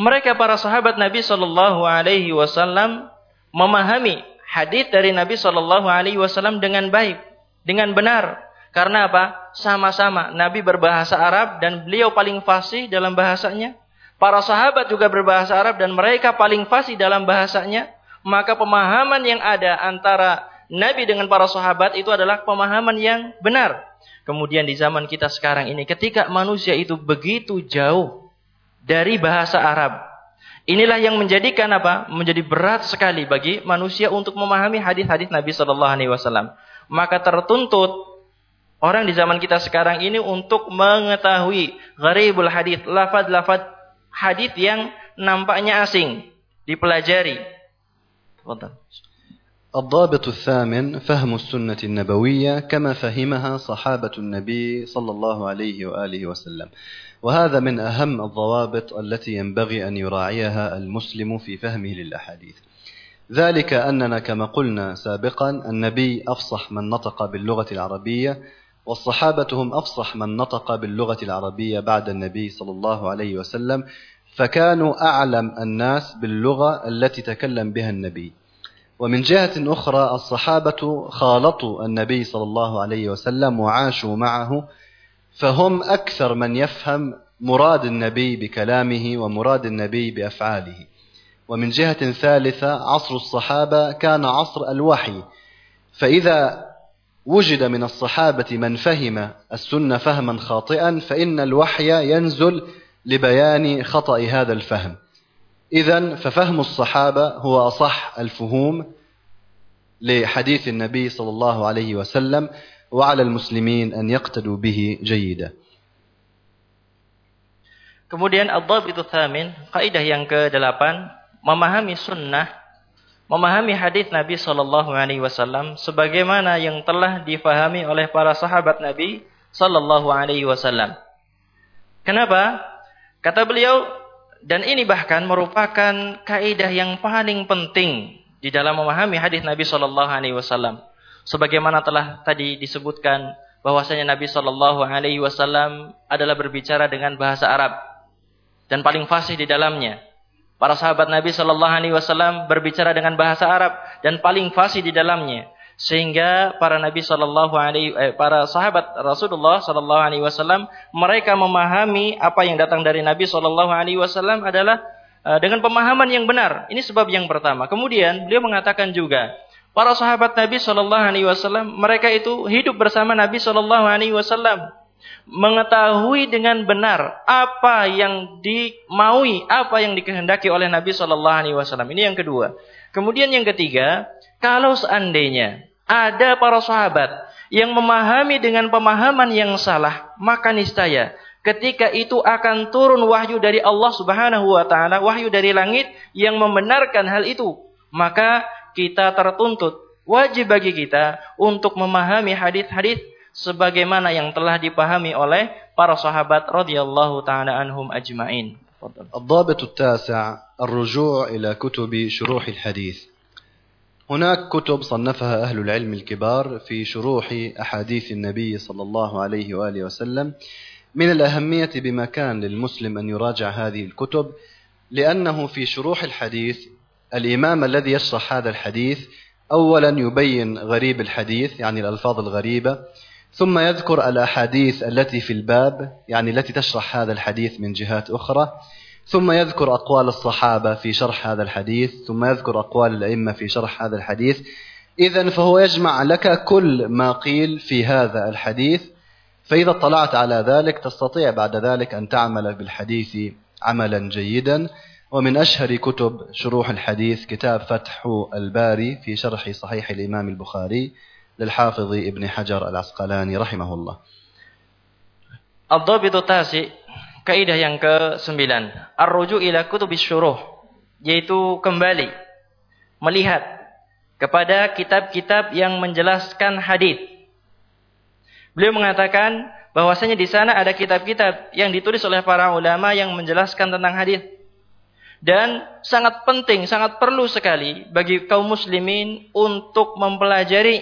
mereka para sahabat Nabi Shallallahu Alaihi Wasallam memahami hadis dari Nabi Shallallahu Alaihi Wasallam dengan baik, dengan benar. Karena apa? Sama-sama Nabi berbahasa Arab dan beliau paling fasih dalam bahasanya. Para sahabat juga berbahasa Arab dan mereka paling fasih dalam bahasanya. Maka pemahaman yang ada antara Nabi dengan para sahabat itu adalah pemahaman yang benar. Kemudian di zaman kita sekarang ini ketika manusia itu begitu jauh dari bahasa Arab. Inilah yang menjadikan apa? Menjadi berat sekali bagi manusia untuk memahami hadis-hadis Nabi Shallallahu Alaihi Wasallam. Maka tertuntut orang di zaman kita sekarang ini untuk mengetahui gharibul hadis, lafad-lafad hadis yang nampaknya asing dipelajari. تفضل. الضابط الثامن فهم السنة النبوية كما فهمها صحابة النبي صلى الله عليه وآله وسلم وهذا من أهم الضوابط التي ينبغي أن يراعيها المسلم في فهمه للأحاديث ذلك أننا كما قلنا سابقا النبي أفصح من نطق باللغة العربية والصحابة هم أفصح من نطق باللغة العربية بعد النبي صلى الله عليه وسلم فكانوا أعلم الناس باللغة التي تكلم بها النبي. ومن جهة أخرى الصحابة خالطوا النبي صلى الله عليه وسلم وعاشوا معه فهم أكثر من يفهم مراد النبي بكلامه ومراد النبي بأفعاله. ومن جهة ثالثة عصر الصحابة كان عصر الوحي فإذا وجد من الصحابة من فهم السنة فهما خاطئا فإن الوحي ينزل لبيان خطأ هذا الفهم. إذا ففهم الصحابة هو أصح الفهوم لحديث النبي صلى الله عليه وسلم وعلى المسلمين أن يقتدوا به جيدا. Kemudian ad itu thamin, kaidah yang ke-8, memahami sunnah memahami hadis Nabi Shallallahu Alaihi Wasallam sebagaimana yang telah difahami oleh para sahabat Nabi Shallallahu Alaihi Wasallam. Kenapa? Kata beliau, dan ini bahkan merupakan kaidah yang paling penting di dalam memahami hadis Nabi Shallallahu Alaihi Wasallam. Sebagaimana telah tadi disebutkan bahwasanya Nabi Shallallahu Alaihi Wasallam adalah berbicara dengan bahasa Arab dan paling fasih di dalamnya. Para sahabat Nabi Shallallahu Alaihi Wasallam berbicara dengan bahasa Arab dan paling fasih di dalamnya, sehingga para Nabi Shallallahu Alaihi eh, para sahabat Rasulullah Shallallahu Alaihi Wasallam mereka memahami apa yang datang dari Nabi Shallallahu Alaihi Wasallam adalah uh, dengan pemahaman yang benar. Ini sebab yang pertama. Kemudian beliau mengatakan juga para sahabat Nabi Shallallahu Alaihi Wasallam mereka itu hidup bersama Nabi Shallallahu Alaihi Wasallam mengetahui dengan benar apa yang dimaui, apa yang dikehendaki oleh Nabi Shallallahu Alaihi Wasallam. Ini yang kedua. Kemudian yang ketiga, kalau seandainya ada para sahabat yang memahami dengan pemahaman yang salah, maka niscaya ketika itu akan turun wahyu dari Allah Subhanahu wa taala, wahyu dari langit yang membenarkan hal itu. Maka kita tertuntut wajib bagi kita untuk memahami hadis-hadis sebagaimana yang telah dipahami oleh para sahabat radhiyallahu taala anhum ajmain. الضابط التاسع الرجوع إلى كتب شروح الحديث هناك كتب صنفها أهل العلم الكبار في شروح أحاديث النبي صلى الله عليه وآله وسلم من الأهمية بمكان للمسلم أن يراجع هذه الكتب لأنه في شروح الحديث الإمام الذي يشرح هذا الحديث أولا يبين غريب الحديث يعني الألفاظ الغريبة ثم يذكر الأحاديث التي في الباب يعني التي تشرح هذا الحديث من جهات أخرى. ثم يذكر أقوال الصحابة في شرح هذا الحديث ثم يذكر أقوال الأئمة في شرح هذا الحديث. إذا فهو يجمع لك كل ما قيل في هذا الحديث. فإذا اطلعت على ذلك تستطيع بعد ذلك أن تعمل بالحديث عملا جيدا. ومن أشهر كتب شروح الحديث كتاب فتح الباري في شرح صحيح الإمام البخاري. للحافظ ابن حجر العسقلاني رحمه الله الضابط التاسع kaidah yang ke-9 ar-ruju ila kutubis syuruh yaitu kembali melihat kepada kitab-kitab yang menjelaskan hadis. Beliau mengatakan bahwasanya di sana ada kitab-kitab yang ditulis oleh para ulama yang menjelaskan tentang hadis. Dan sangat penting, sangat perlu sekali bagi kaum muslimin untuk mempelajari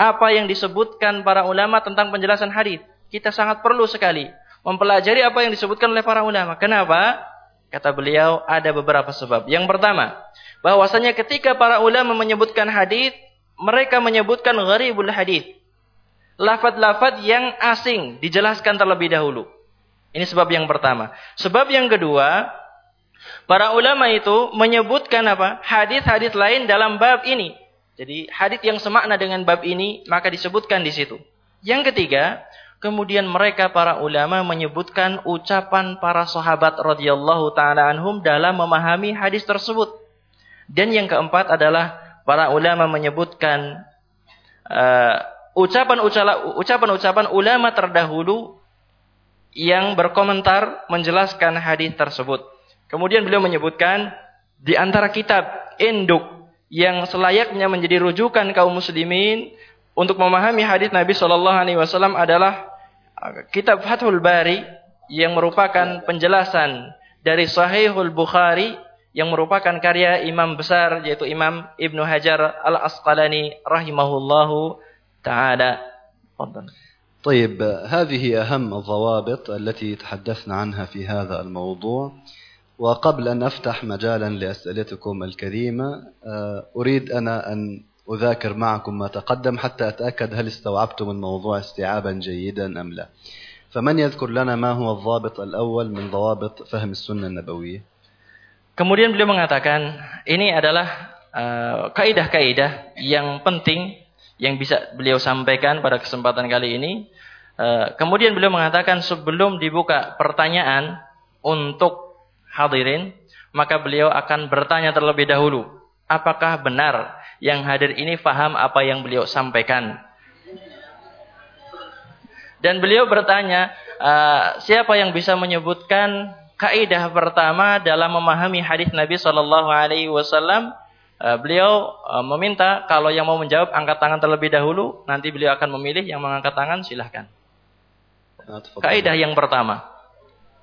apa yang disebutkan para ulama tentang penjelasan hadis. Kita sangat perlu sekali mempelajari apa yang disebutkan oleh para ulama. Kenapa? Kata beliau ada beberapa sebab. Yang pertama, bahwasanya ketika para ulama menyebutkan hadis, mereka menyebutkan gharibul hadis. Lafaz-lafaz yang asing dijelaskan terlebih dahulu. Ini sebab yang pertama. Sebab yang kedua, Para ulama itu menyebutkan apa? Hadis-hadis lain dalam bab ini. Jadi hadis yang semakna dengan bab ini maka disebutkan di situ. Yang ketiga, kemudian mereka para ulama menyebutkan ucapan para sahabat radhiyallahu taala anhum dalam memahami hadis tersebut. Dan yang keempat adalah para ulama menyebutkan uh, ucapan-ucapan ulama terdahulu yang berkomentar menjelaskan hadis tersebut. Kemudian beliau menyebutkan di antara kitab induk yang selayaknya menjadi rujukan kaum muslimin untuk memahami hadis Nabi Shallallahu Alaihi Wasallam adalah uh, kitab Fathul Bari yang merupakan penjelasan dari Sahihul Bukhari yang merupakan karya imam besar yaitu Imam Ibnu Hajar Al Asqalani rahimahullahu taala. طيب هذه أهم الضوابط التي تحدثنا عنها في هذا الموضوع وقبل أن أفتح مجالا لأسئلتكم الكريمة أريد أنا أن أذاكر معكم ما تقدم حتى أتأكد هل استوعبتم الموضوع استيعابا جيدا أم لا فمن يذكر لنا ما هو الضابط الأول من ضوابط فهم السنة النبوية Kemudian beliau mengatakan ini adalah kaidah-kaidah uh, yang penting yang bisa beliau sampaikan pada kesempatan kali ini. Uh, kemudian beliau mengatakan sebelum dibuka pertanyaan untuk hadirin, maka beliau akan bertanya terlebih dahulu, apakah benar yang hadir ini faham apa yang beliau sampaikan? Dan beliau bertanya, uh, siapa yang bisa menyebutkan kaidah pertama dalam memahami hadis Nabi Shallallahu Alaihi Wasallam? Uh, beliau uh, meminta kalau yang mau menjawab angkat tangan terlebih dahulu, nanti beliau akan memilih yang mengangkat tangan, silahkan. Kaidah yang pertama.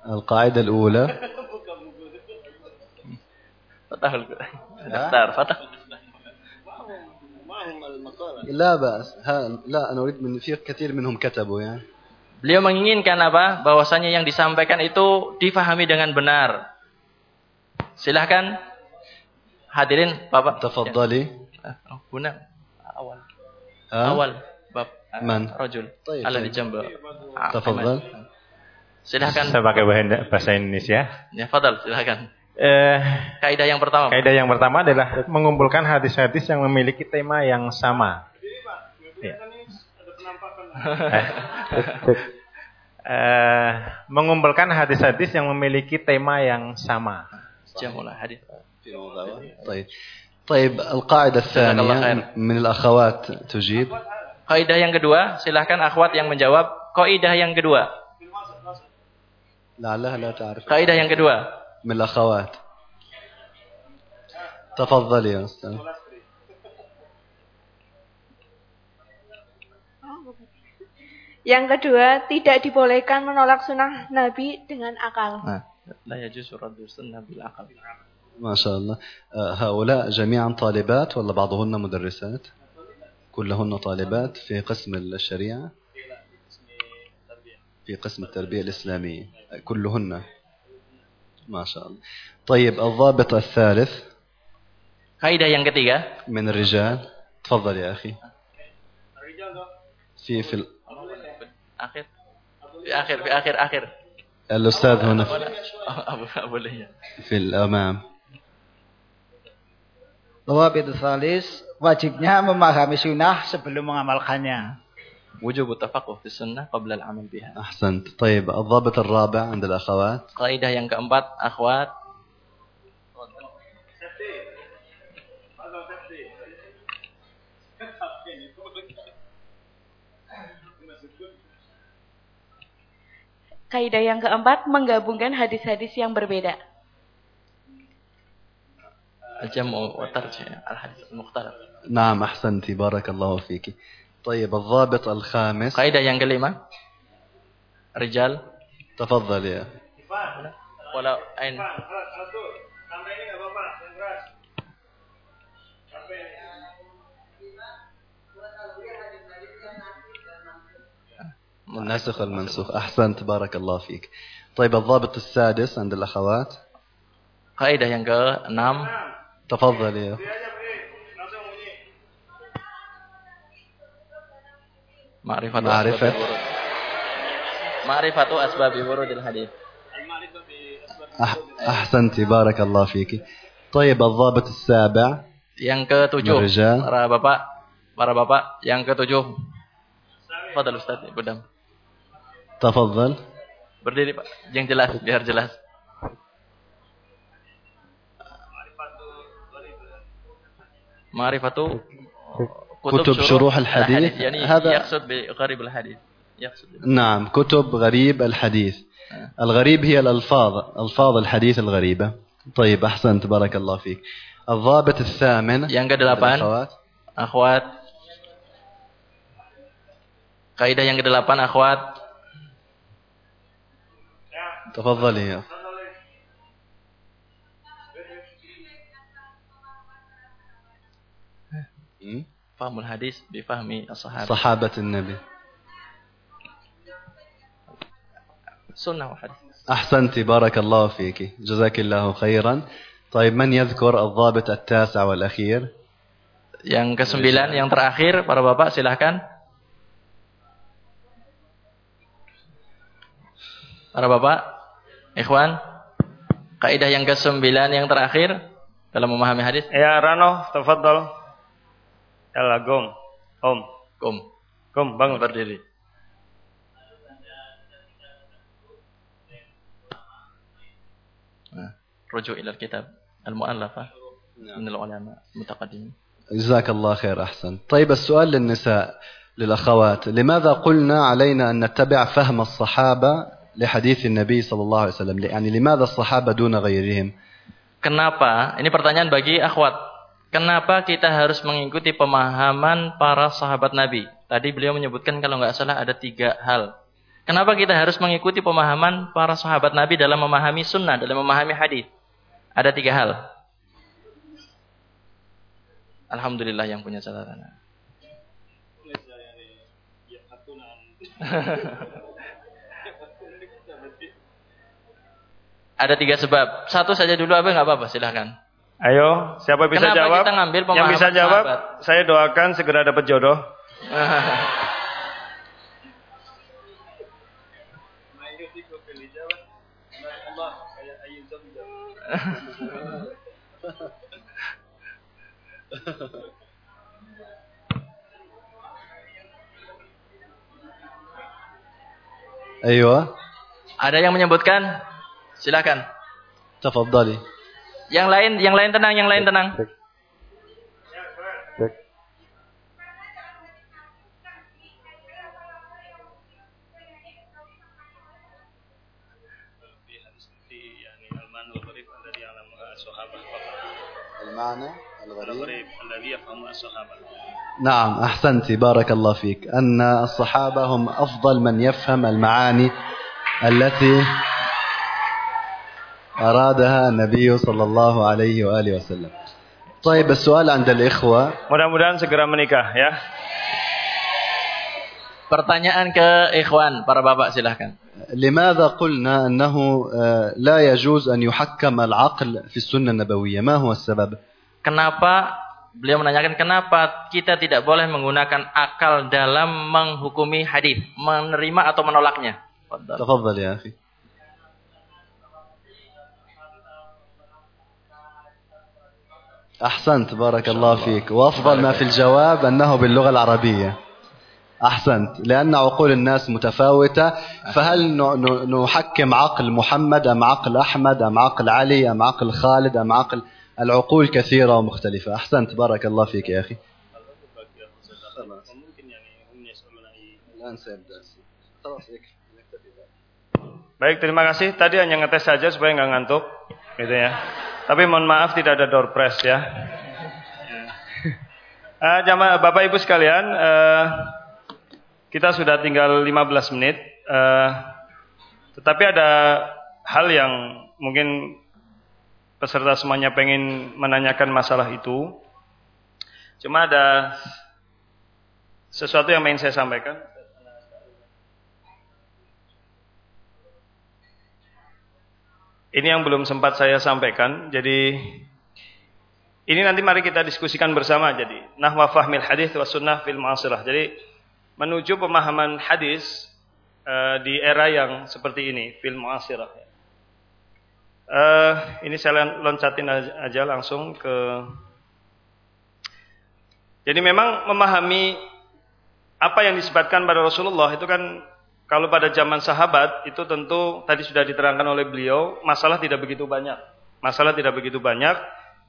Al-Qaidah al-ula فتح الدفتر فتح لا بأس ها لا أنا أريد من في كثير منهم كتبوا يعني Beliau menginginkan apa? Bahwasanya yang disampaikan itu difahami dengan benar. Silahkan hadirin Bapak. Tafadhali. Oh, guna awal. Ha? Awal bab Man? rajul. Ala di jamba. Tafadhal. Silahkan. Saya pakai bahasa Indonesia. Ya, fadal, silahkan. Eh, kaidah yang pertama. Kaidah yang pertama adalah mengumpulkan hadis-hadis yang memiliki tema yang sama. Ya. eh, mengumpulkan hadis-hadis yang memiliki tema yang sama. Jamul hadis. طيب طيب القاعدة الثانية من الأخوات تجيب Kaidah yang kedua, silahkan akhwat yang menjawab. Kaidah yang kedua. لعلها لا تعرف. Kaidah yang kedua. من الأخوات. تفضل يا أستاذ. Yang kedua, tidak dibolehkan menolak sunnah Nabi dengan akal. Nah, لا يجوز رد السنة بالعقل. ما شاء الله هؤلاء جميعا طالبات ولا بعضهن مدرسات. كلهن طالبات في قسم الشريعة في قسم التربية الإسلامية. كلهن. ما شاء الله طيب الضابط الثالث Kaidah yang ketiga من الرجال تفضل يا أخي في في آخر في آخر في آخر آخر الأستاذ هنا في, في الأمام ضوابط الثالث wajibnya memahami sunnah sebelum mengamalkannya وجوب التفقه في السنه قبل العمل بها احسنت طيب الضابط الرابع عند الاخوات قاعده yang keempat اخوات Kaidah yang keempat menggabungkan hadis-hadis yang berbeda. Al-jam'u wa tarjih al-hadis al-mukhtalaf. Naam, ahsanti, barakallahu fiki. طيب الضابط الخامس. Kaidah yang kelima. Rijal تفضل يا. wala ain الناسخ والمنسوخ أحسنت بارك الله فيك. طيب الضابط السادس عند الأخوات. Kaidah yang ke-6 تفضل يا. Ma'rifatu Ma'rifat. asbabi wurud. Ma'rifatu asbabi wurudil hadis. أح أحسنت بارك الله فيك طيب الضابط السابع Yang ketujuh, Merijal. para bapak, para bapak, yang ketujuh. Fadal Ustaz, Budam. تفضل Berdiri Pak, yang jelas, biar jelas. Ma'rifatu كتب شروح الحديث. يعني هذا- يقصد بغريب الحديث يقصد نعم كتب غريب الحديث الغريب هي الألفاظ ألفاظ الحديث الغريبة طيب أحسنت بارك الله فيك الضابط الثامن Yang kedelapan, الأخوات. akhwat. Kaidah yang kedelapan, akhwat. تفضلي يا م? Fahmul hadis bifahmi as-sahabat. صحابة النبي wa hadis. أحسنت بارك الله فيك جزاك الله خيرا طيب من يذكر الضابط التاسع والأخير Yang kesembilan, yang terakhir, para bapak silahkan. Para bapak, ikhwan, kaidah yang kesembilan yang terakhir dalam memahami hadis. Ya Rano, tafadhol. Yalla, gom. Om. Kum, Gom, bangun. berdiri. Rujuk ila kitab al-mu'allafah min al-ulama mutaqaddimin. جزاك الله خير أحسن طيب السؤال للنساء للأخوات لماذا قلنا علينا أن نتبع فهم الصحابة لحديث النبي صلى الله عليه وسلم يعني لماذا الصحابة دون غيرهم Kenapa? Ini pertanyaan bagi akhwat. Kenapa kita harus mengikuti pemahaman para sahabat Nabi? Tadi beliau menyebutkan kalau nggak salah ada tiga hal. Kenapa kita harus mengikuti pemahaman para sahabat Nabi dalam memahami sunnah, dalam memahami hadis? Ada tiga hal. Alhamdulillah yang punya catatan. *laughs* Ada tiga sebab. Satu saja dulu apa nggak apa-apa, silahkan. Ayo, siapa bisa Kenapa jawab? Kita ngambil Yang bisa jawab, saya doakan segera dapat jodoh. Ayo. Ada yang menyebutkan? Silakan. Tafadhali. Yang lain, yang lain tenang, yang lain tenang. المعنى الذي يفهم الصحابة نعم أحسنت. بارك الله فيك. أن الصحابة هم أفضل من يفهم المعاني التي أرادها النبي صلى الله عليه وآله وسلم طيب السؤال عند الإخوة Mudah-mudahan segera menikah ya. Pertanyaan ke ikhwan, para bapak silahkan. لماذا قلنا أنه آه، لا يجوز أن يحكم العقل في السنة النبوية ما هو السبب Kenapa beliau menanyakan kenapa kita tidak boleh menggunakan akal dalam menghukumi hadis, menerima atau menolaknya? Fadhal. تفضل يا أحسنت بارك الله فيك. وأفضل ما في الجواب أنه باللغة العربية. أحسنت. لأن عقول الناس متفاوتة فهل ن- ن- نحكم عقل محمد أم عقل أحمد أم عقل علي أم عقل خالد أم عقل؟ العقول كثيرة ومختلفة. أحسنت. بارك الله فيك يا أخي. Mungkin yani Baik, terima kasih. Tadi hanya ngetes saja supaya nggak ngantuk, gitu ya. Tapi mohon maaf tidak ada door press ya. Uh, jamaah Bapak Ibu sekalian, uh, kita sudah tinggal 15 menit. Uh, tetapi ada hal yang mungkin peserta semuanya pengen menanyakan masalah itu. Cuma ada sesuatu yang ingin saya sampaikan. Ini yang belum sempat saya sampaikan. Jadi ini nanti mari kita diskusikan bersama. Jadi nahwa fahmil hadis wa sunnah fil mu'asirah. Jadi menuju pemahaman hadis uh, di era yang seperti ini, fil mu'asirah. Uh, ini saya loncatin aja langsung ke Jadi memang memahami apa yang disebutkan pada Rasulullah itu kan kalau pada zaman sahabat itu tentu tadi sudah diterangkan oleh beliau, masalah tidak begitu banyak. Masalah tidak begitu banyak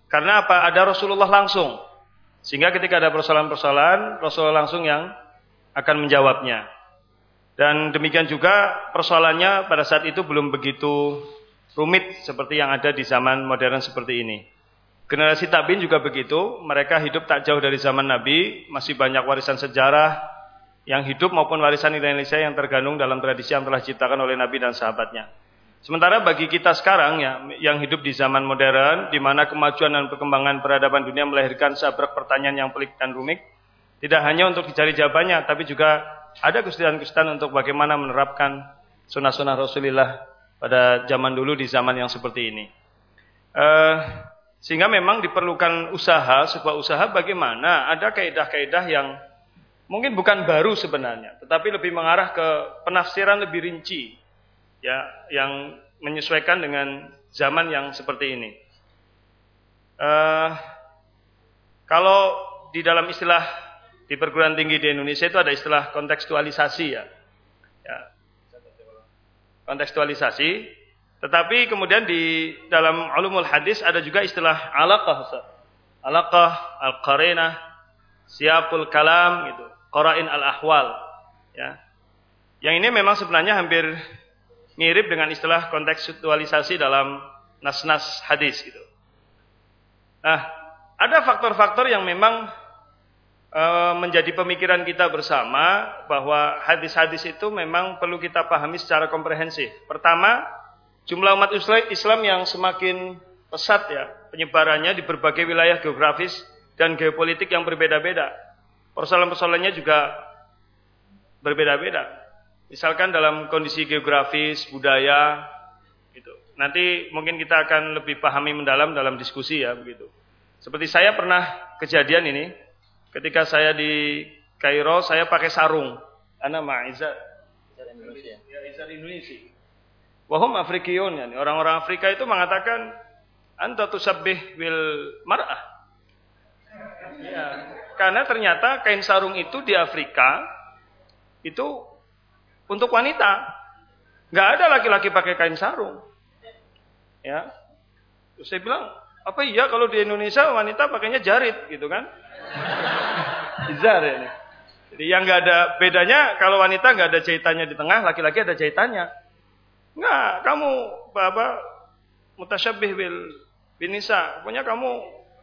karena apa? Ada Rasulullah langsung. Sehingga ketika ada persoalan-persoalan, Rasulullah langsung yang akan menjawabnya. Dan demikian juga persoalannya pada saat itu belum begitu rumit seperti yang ada di zaman modern seperti ini. Generasi tabiin juga begitu, mereka hidup tak jauh dari zaman Nabi, masih banyak warisan sejarah, yang hidup maupun warisan Indonesia yang tergandung dalam tradisi yang telah diciptakan oleh Nabi dan sahabatnya. Sementara bagi kita sekarang ya, yang hidup di zaman modern, di mana kemajuan dan perkembangan peradaban dunia melahirkan sabrak pertanyaan yang pelik dan rumit, tidak hanya untuk dicari jawabannya, tapi juga ada kesulitan-kesulitan untuk bagaimana menerapkan sunnah-sunnah Rasulullah pada zaman dulu di zaman yang seperti ini. Uh, sehingga memang diperlukan usaha, sebuah usaha bagaimana ada kaidah-kaidah yang mungkin bukan baru sebenarnya, tetapi lebih mengarah ke penafsiran lebih rinci, ya, yang menyesuaikan dengan zaman yang seperti ini. Uh, kalau di dalam istilah di perguruan tinggi di Indonesia itu ada istilah kontekstualisasi ya, ya kontekstualisasi. Tetapi kemudian di dalam ulumul hadis ada juga istilah alaqah, alaqah, al-qarinah, siapul kalam gitu Qara'in al-ahwal. Ya. Yang ini memang sebenarnya hampir mirip dengan istilah kontekstualisasi dalam nas-nas hadis gitu. Nah, ada faktor-faktor yang memang e, menjadi pemikiran kita bersama bahwa hadis-hadis itu memang perlu kita pahami secara komprehensif. Pertama, jumlah umat Islam yang semakin pesat ya penyebarannya di berbagai wilayah geografis dan geopolitik yang berbeda-beda. Persoalan-persoalannya juga berbeda-beda. Misalkan dalam kondisi geografis, budaya, gitu. Nanti mungkin kita akan lebih pahami mendalam dalam diskusi ya begitu. Seperti saya pernah kejadian ini, ketika saya di Kairo, saya pakai sarung. Anak ma'izat. Indonesia. Ya, Indonesia. Wahum Afrikiyun. Ya. Orang-orang Afrika itu mengatakan, Anta tusabbih wil mar'ah. Ya, karena ternyata kain sarung itu di Afrika itu untuk wanita. Nggak ada laki-laki pakai kain sarung. Ya. Terus saya bilang, apa iya kalau di Indonesia wanita pakainya jarit gitu kan? *laughs* Izar ya. Ini. Jadi yang nggak ada bedanya kalau wanita nggak ada jahitannya di tengah, laki-laki ada jahitannya. Nggak, kamu apa mutasyabih bil binisa. Pokoknya kamu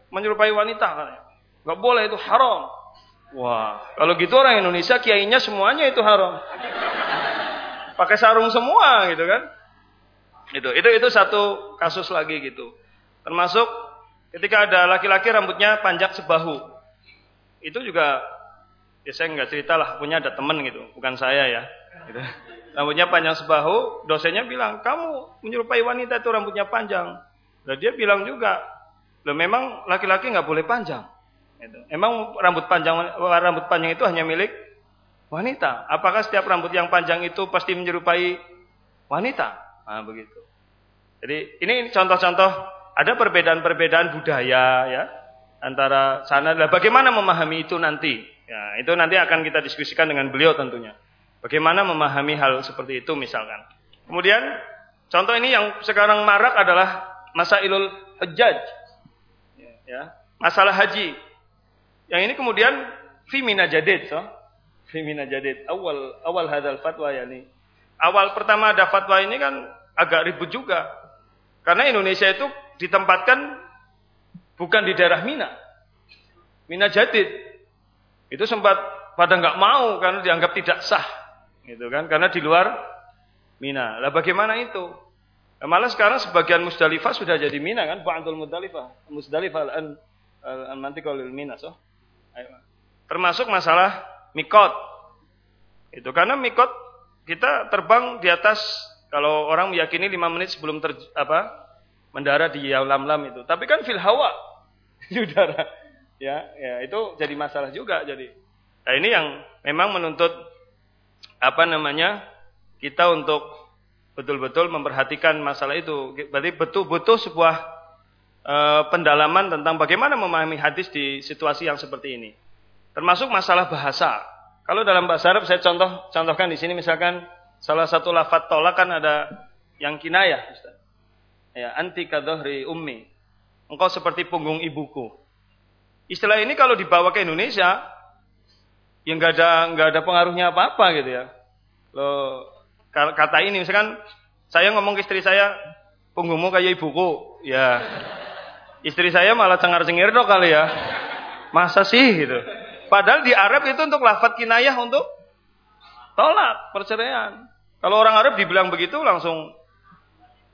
menyerupai wanita kan? Gak boleh itu haram. Wah, kalau gitu orang Indonesia kiainya semuanya itu haram. Pakai sarung semua gitu kan. Itu itu itu satu kasus lagi gitu. Termasuk ketika ada laki-laki rambutnya panjang sebahu. Itu juga ya saya nggak cerita lah, punya ada temen gitu, bukan saya ya. Gitu. Rambutnya panjang sebahu, dosennya bilang, kamu menyerupai wanita itu rambutnya panjang. Dan dia bilang juga, lo memang laki-laki nggak boleh panjang. Emang rambut panjang rambut panjang itu hanya milik wanita? Apakah setiap rambut yang panjang itu pasti menyerupai wanita? Nah, begitu. Jadi ini contoh-contoh ada perbedaan-perbedaan budaya ya antara sana. Nah, bagaimana memahami itu nanti? Ya, itu nanti akan kita diskusikan dengan beliau tentunya. Bagaimana memahami hal seperti itu misalkan. Kemudian contoh ini yang sekarang marak adalah masa ilul hajjaj. Ya, masalah haji. Yang ini kemudian fi minajadid, so. fi mina jadid. Awal awal hadal fatwa yani. Awal pertama ada fatwa ini kan agak ribut juga. Karena Indonesia itu ditempatkan bukan di daerah Mina. Mina Jadid. Itu sempat pada nggak mau karena dianggap tidak sah. Gitu kan? Karena di luar Mina. Lah bagaimana itu? Nah, malah sekarang sebagian Musdalifah sudah jadi Mina kan? Ba'dul Musdalifah. Musdalifah al nanti kalau Mina so. Termasuk masalah mikot. Itu karena mikot kita terbang di atas kalau orang meyakini lima menit sebelum ter, apa mendarat di lam-lam itu. Tapi kan fil hawa *laughs* udara. Ya, ya itu jadi masalah juga jadi. Nah, ini yang memang menuntut apa namanya? kita untuk betul-betul memperhatikan masalah itu. Berarti betul-betul sebuah uh, pendalaman tentang bagaimana memahami hadis di situasi yang seperti ini. Termasuk masalah bahasa. Kalau dalam bahasa Arab saya contoh contohkan di sini misalkan salah satu lafaz tolak kan ada yang kinayah. Ya, anti kadhri ummi. Engkau seperti punggung ibuku. Istilah ini kalau dibawa ke Indonesia ya nggak ada nggak ada pengaruhnya apa-apa gitu ya. Lo kata ini misalkan saya ngomong ke istri saya punggungmu kayak ibuku, ya istri saya malah cengar-cengir dong kali ya. Masa sih gitu. Padahal di Arab itu untuk lafat kinayah untuk tolak perceraian. Kalau orang Arab dibilang begitu langsung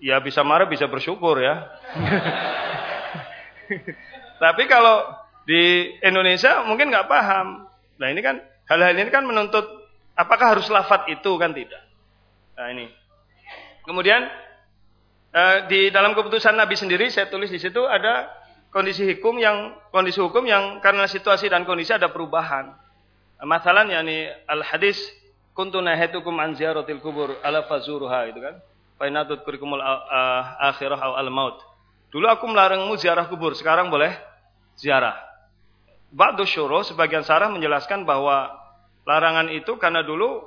ya bisa marah bisa bersyukur ya. *laughs* Tapi kalau di Indonesia mungkin nggak paham. Nah ini kan hal-hal ini kan menuntut apakah harus lafat itu kan tidak. Nah ini. Kemudian eh, di dalam keputusan Nabi sendiri saya tulis di situ ada kondisi hukum yang kondisi hukum yang karena situasi dan kondisi ada perubahan. Masalah yakni al hadis kuntu nahatukum an kubur ala fazuruha itu kan. Fainatut kurikumul akhirah al maut. Dulu aku melarangmu ziarah kubur, sekarang boleh ziarah. Ba'du syuruh sebagian sarah menjelaskan bahwa larangan itu karena dulu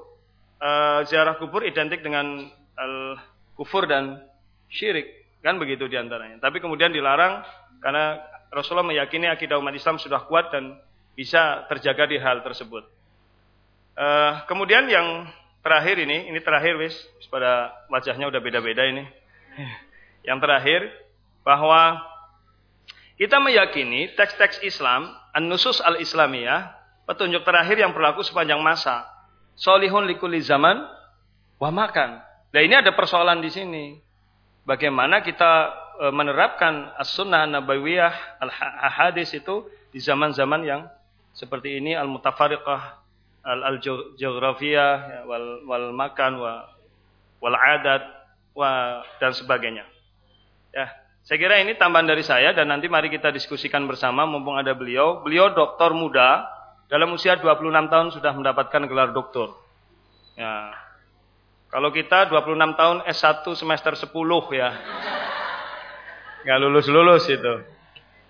uh, ziarah kubur identik dengan al kufur dan syirik, kan begitu di antaranya. Tapi kemudian dilarang karena Rasulullah meyakini akidah umat Islam sudah kuat dan bisa terjaga di hal tersebut. Uh, kemudian yang terakhir ini, ini terakhir wis, pada wajahnya udah beda-beda ini. *laughs* yang terakhir bahwa kita meyakini teks-teks Islam, an-nusus al-islamiyah, petunjuk terakhir yang berlaku sepanjang masa. Solihun likuli zaman, wa makan. Nah ini ada persoalan di sini. Bagaimana kita E, menerapkan as-sunnah nabawiyah al-hadis itu di zaman-zaman yang seperti ini al-mutafariqah al-geografiyah ya, wal, wal makan wa, wal adat dan sebagainya. Ya, saya kira ini tambahan dari saya dan nanti mari kita diskusikan bersama mumpung ada beliau. Beliau doktor muda dalam usia 26 tahun sudah mendapatkan gelar doktor. Ya. Kalau kita 26 tahun S1 semester 10 ya nggak lulus-lulus itu.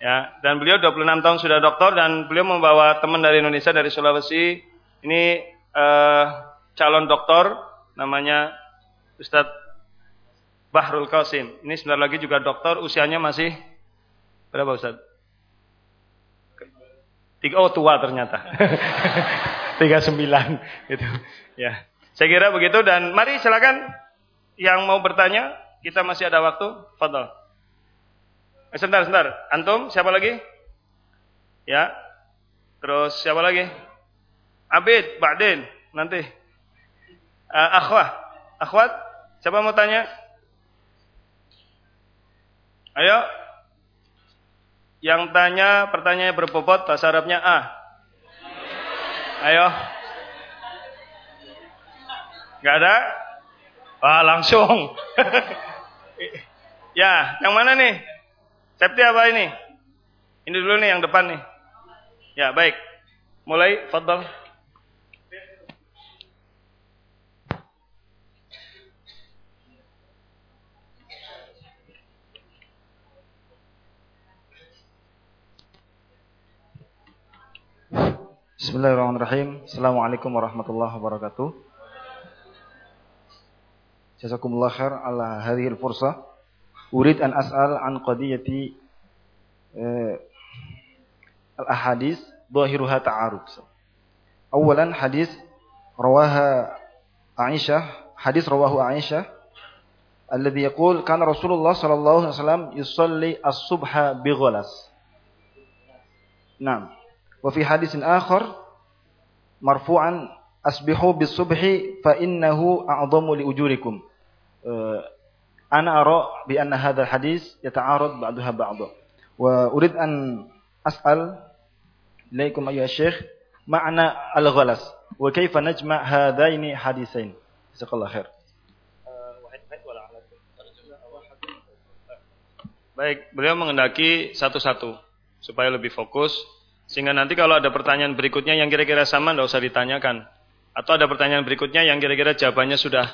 Ya, dan beliau 26 tahun sudah doktor dan beliau membawa teman dari Indonesia dari Sulawesi. Ini eh, calon doktor namanya Ustadz Bahrul Qasim. Ini sebentar lagi juga doktor, usianya masih berapa Ustadz? Tiga, oh tua ternyata. *laughs* 39 gitu. Ya. Saya kira begitu dan mari silakan yang mau bertanya, kita masih ada waktu. Fadal. Eh, sebentar, sebentar. Antum, siapa lagi? Ya. Terus siapa lagi? Abid, Ba'din, nanti. Uh, akhwah. Akhwat, siapa mau tanya? Ayo. Yang tanya pertanyaannya berbobot bahasa Arabnya A. Ayo. Gak ada? Wah, langsung. *laughs* ya, yang mana nih? Safety apa ini? Ini dulu nih yang depan nih. Ya, baik. Mulai, fadal. Bismillahirrahmanirrahim. Assalamualaikum warahmatullahi wabarakatuh. Jazakumullah khair ala hadhil fursah. Urid an as'al an qadiyati eh, al-ahadis dhahiruha ta'arud. أولا حديث رواها عائشة حديث رواه عائشة الذي يقول كان رسول الله صلى الله عليه وسلم يصلي الصبح بغلس asbihu bis subhi fa innahu a'dhamu li ujurikum. Eh, Ana ara bi anna hadha hadis yata'arad ba'daha ba'dha. Wa urid an as'al ilaikum ayyuha syekh ma'na al-ghalas wa kaifa najma' hadaini hadisain. Jazakallahu khair. Baik, beliau mengendaki satu-satu supaya lebih fokus sehingga nanti kalau ada pertanyaan berikutnya yang kira-kira sama tidak usah ditanyakan atau ada pertanyaan berikutnya yang kira-kira jawabannya sudah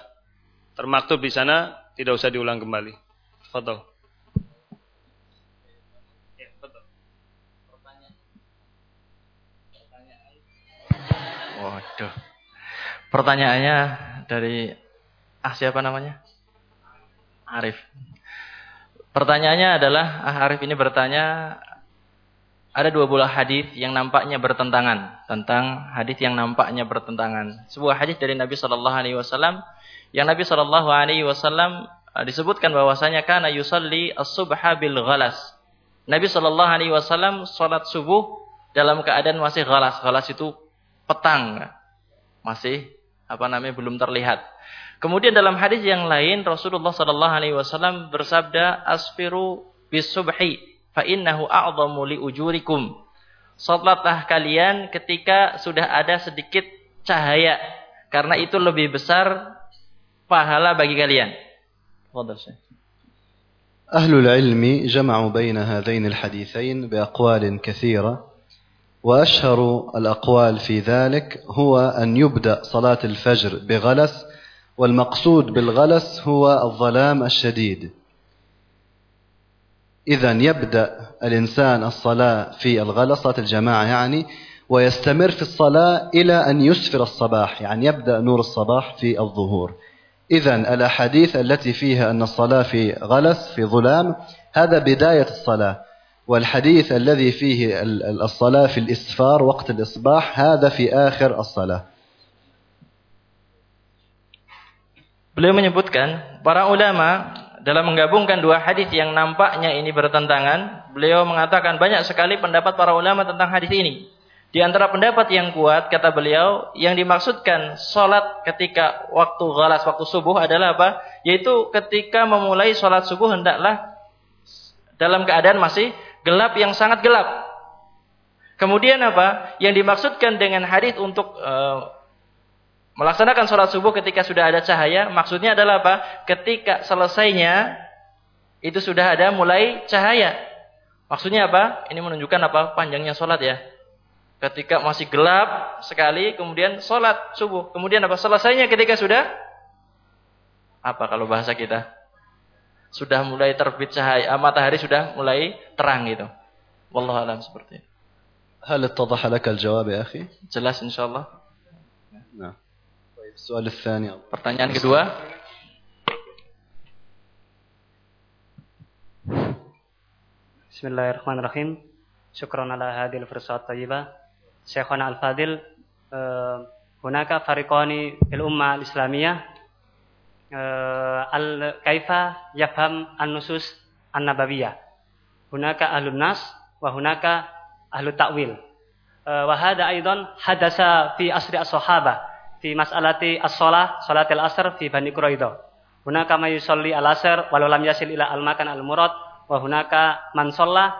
termaktub di sana tidak usah diulang kembali. Foto. Waduh. Pertanyaannya dari ah siapa namanya? Arif. Pertanyaannya adalah ah Arif ini bertanya ada dua buah hadis yang nampaknya bertentangan tentang hadis yang nampaknya bertentangan. Sebuah hadis dari Nabi Shallallahu Alaihi Wasallam yang Nabi Shallallahu Alaihi Wasallam ah, disebutkan bahwasanya karena yusalli as-subha bil ghalas. Nabi Shallallahu Alaihi Wasallam sholat subuh dalam keadaan masih galas. Galas itu petang, masih apa namanya belum terlihat. Kemudian dalam hadis yang lain Rasulullah Shallallahu Alaihi Wasallam bersabda asfiru bisubhi fa innahu a'dhamu li ujurikum. Salatlah kalian ketika sudah ada sedikit cahaya karena itu lebih besar pahala bagi kalian. أهل العلم جمعوا بين هذين الحديثين بأقوال كثيرة وأشهر الأقوال في ذلك هو أن يبدأ صلاة الفجر بغلس والمقصود بالغلس هو الظلام الشديد إذا يبدأ الإنسان الصلاة في الغلس صلاة الجماعة يعني ويستمر في الصلاة إلى أن يسفر الصباح يعني يبدأ نور الصباح في الظهور. إذا الأحاديث التي فيها أن الصلاة في غلس في ظلام هذا بداية الصلاة. والحديث الذي فيه الصلاة في الإسفار وقت الإصباح هذا في آخر الصلاة. Beliau menyebutkan para ulama dalam menggabungkan dua hadis yang nampaknya ini bertentangan, beliau mengatakan banyak sekali pendapat para ulama tentang hadis ini. Di antara pendapat yang kuat kata beliau, yang dimaksudkan salat ketika waktu galas waktu subuh adalah apa? Yaitu ketika memulai salat subuh hendaklah dalam keadaan masih gelap yang sangat gelap. Kemudian apa? Yang dimaksudkan dengan hadis untuk uh, Melaksanakan sholat subuh ketika sudah ada cahaya, maksudnya adalah apa? Ketika selesainya, itu sudah ada mulai cahaya. Maksudnya apa? Ini menunjukkan apa? Panjangnya sholat ya. Ketika masih gelap sekali, kemudian sholat subuh. Kemudian apa? Selesainya ketika sudah, apa kalau bahasa kita? Sudah mulai terbit cahaya, ah, matahari sudah mulai terang gitu. wallahualam seperti itu. Hal ittadaha lakal jawab ya akhi? Jelas insyaallah. Nah. السؤال الثاني Pertanyaan kedua. بسم الله الرحمن الرحيم شكرا على هذه الفرصة الطيبة شيخنا الفاضل هناك فريقان في الأمة الإسلامية كيف يفهم النصوص النبوية هناك أهل الناس وهناك أهل التأويل وهذا أيضا حدث في أسر الصحابة fi mas'alati as-shalah salatil asr fi Bani Quraidah. Hunaka may yusalli al-asr walau lam yasil ila al-makan al-murad wa hunaka man shalla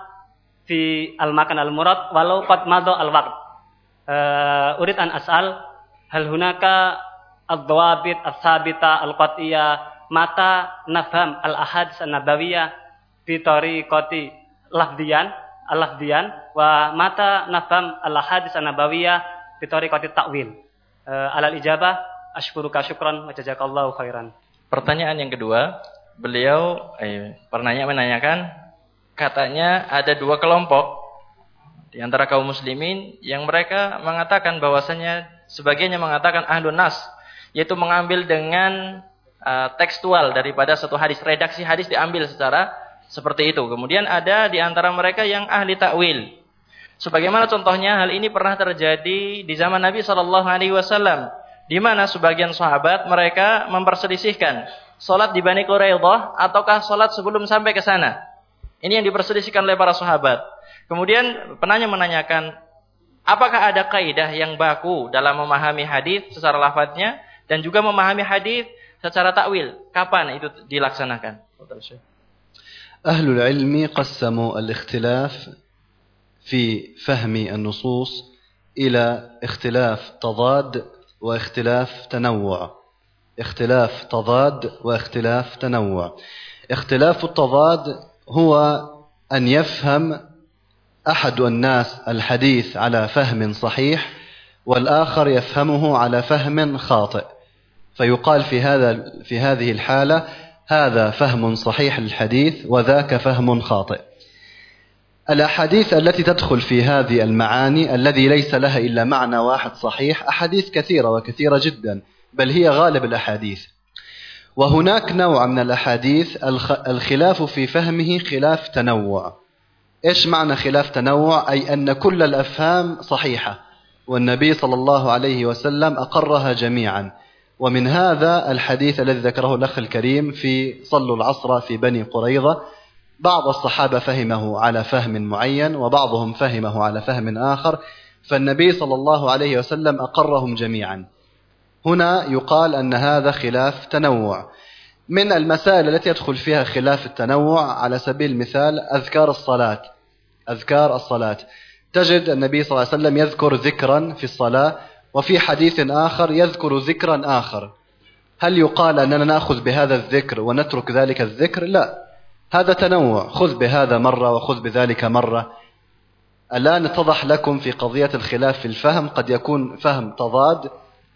fi al-makan al-murad walau qad madha al-waqt. Uh, urid an as'al hal hunaka ad-dawabit as-sabita al-qat'iyah mata nafham al-ahadits an-nabawiyah bi tariqati lafdiyan al-lafdiyan wa mata nafham al-ahadits an-nabawiyah bi tariqati ta'wil uh, alal ijabah asykuruka syukran wa jazakallahu khairan. Pertanyaan yang kedua, beliau eh, pernahnya menanyakan katanya ada dua kelompok di antara kaum muslimin yang mereka mengatakan bahwasanya sebagiannya mengatakan ahlun nas yaitu mengambil dengan uh, tekstual daripada satu hadis. Redaksi hadis diambil secara seperti itu. Kemudian ada di antara mereka yang ahli takwil Sebagaimana contohnya hal ini pernah terjadi di zaman Nabi Shallallahu Alaihi Wasallam, di mana sebagian sahabat mereka memperselisihkan sholat di Bani Quraidah ataukah sholat sebelum sampai ke sana. Ini yang diperselisihkan oleh para sahabat. Kemudian penanya menanyakan, apakah ada kaidah yang baku dalam memahami hadis secara lafadznya dan juga memahami hadis secara takwil? Kapan itu dilaksanakan? Ahlul ilmi qassamu al-ikhtilaf في فهم النصوص إلى اختلاف تضاد واختلاف تنوع. اختلاف تضاد واختلاف تنوع. اختلاف التضاد هو أن يفهم أحد الناس الحديث على فهم صحيح والآخر يفهمه على فهم خاطئ. فيقال في هذا في هذه الحالة هذا فهم صحيح للحديث وذاك فهم خاطئ. الأحاديث التي تدخل في هذه المعاني الذي ليس لها إلا معنى واحد صحيح أحاديث كثيرة وكثيرة جدا بل هي غالب الأحاديث. وهناك نوع من الأحاديث الخلاف في فهمه خلاف تنوع. إيش معنى خلاف تنوع؟ أي أن كل الأفهام صحيحة والنبي صلى الله عليه وسلم أقرها جميعا. ومن هذا الحديث الذي ذكره الأخ الكريم في صلوا العصر في بني قريظة بعض الصحابة فهمه على فهم معين وبعضهم فهمه على فهم آخر فالنبي صلى الله عليه وسلم أقرهم جميعا. هنا يقال أن هذا خلاف تنوع. من المسائل التي يدخل فيها خلاف التنوع على سبيل المثال أذكار الصلاة. أذكار الصلاة. تجد النبي صلى الله عليه وسلم يذكر ذكرا في الصلاة وفي حديث آخر يذكر ذكرا آخر. هل يقال أننا نأخذ بهذا الذكر ونترك ذلك الذكر؟ لا. هذا تنوع. خذ بهذا مرة وخذ بذلك مرة. الآن اتضح لكم في قضية الخلاف في الفهم؟ قد يكون فهم تضاد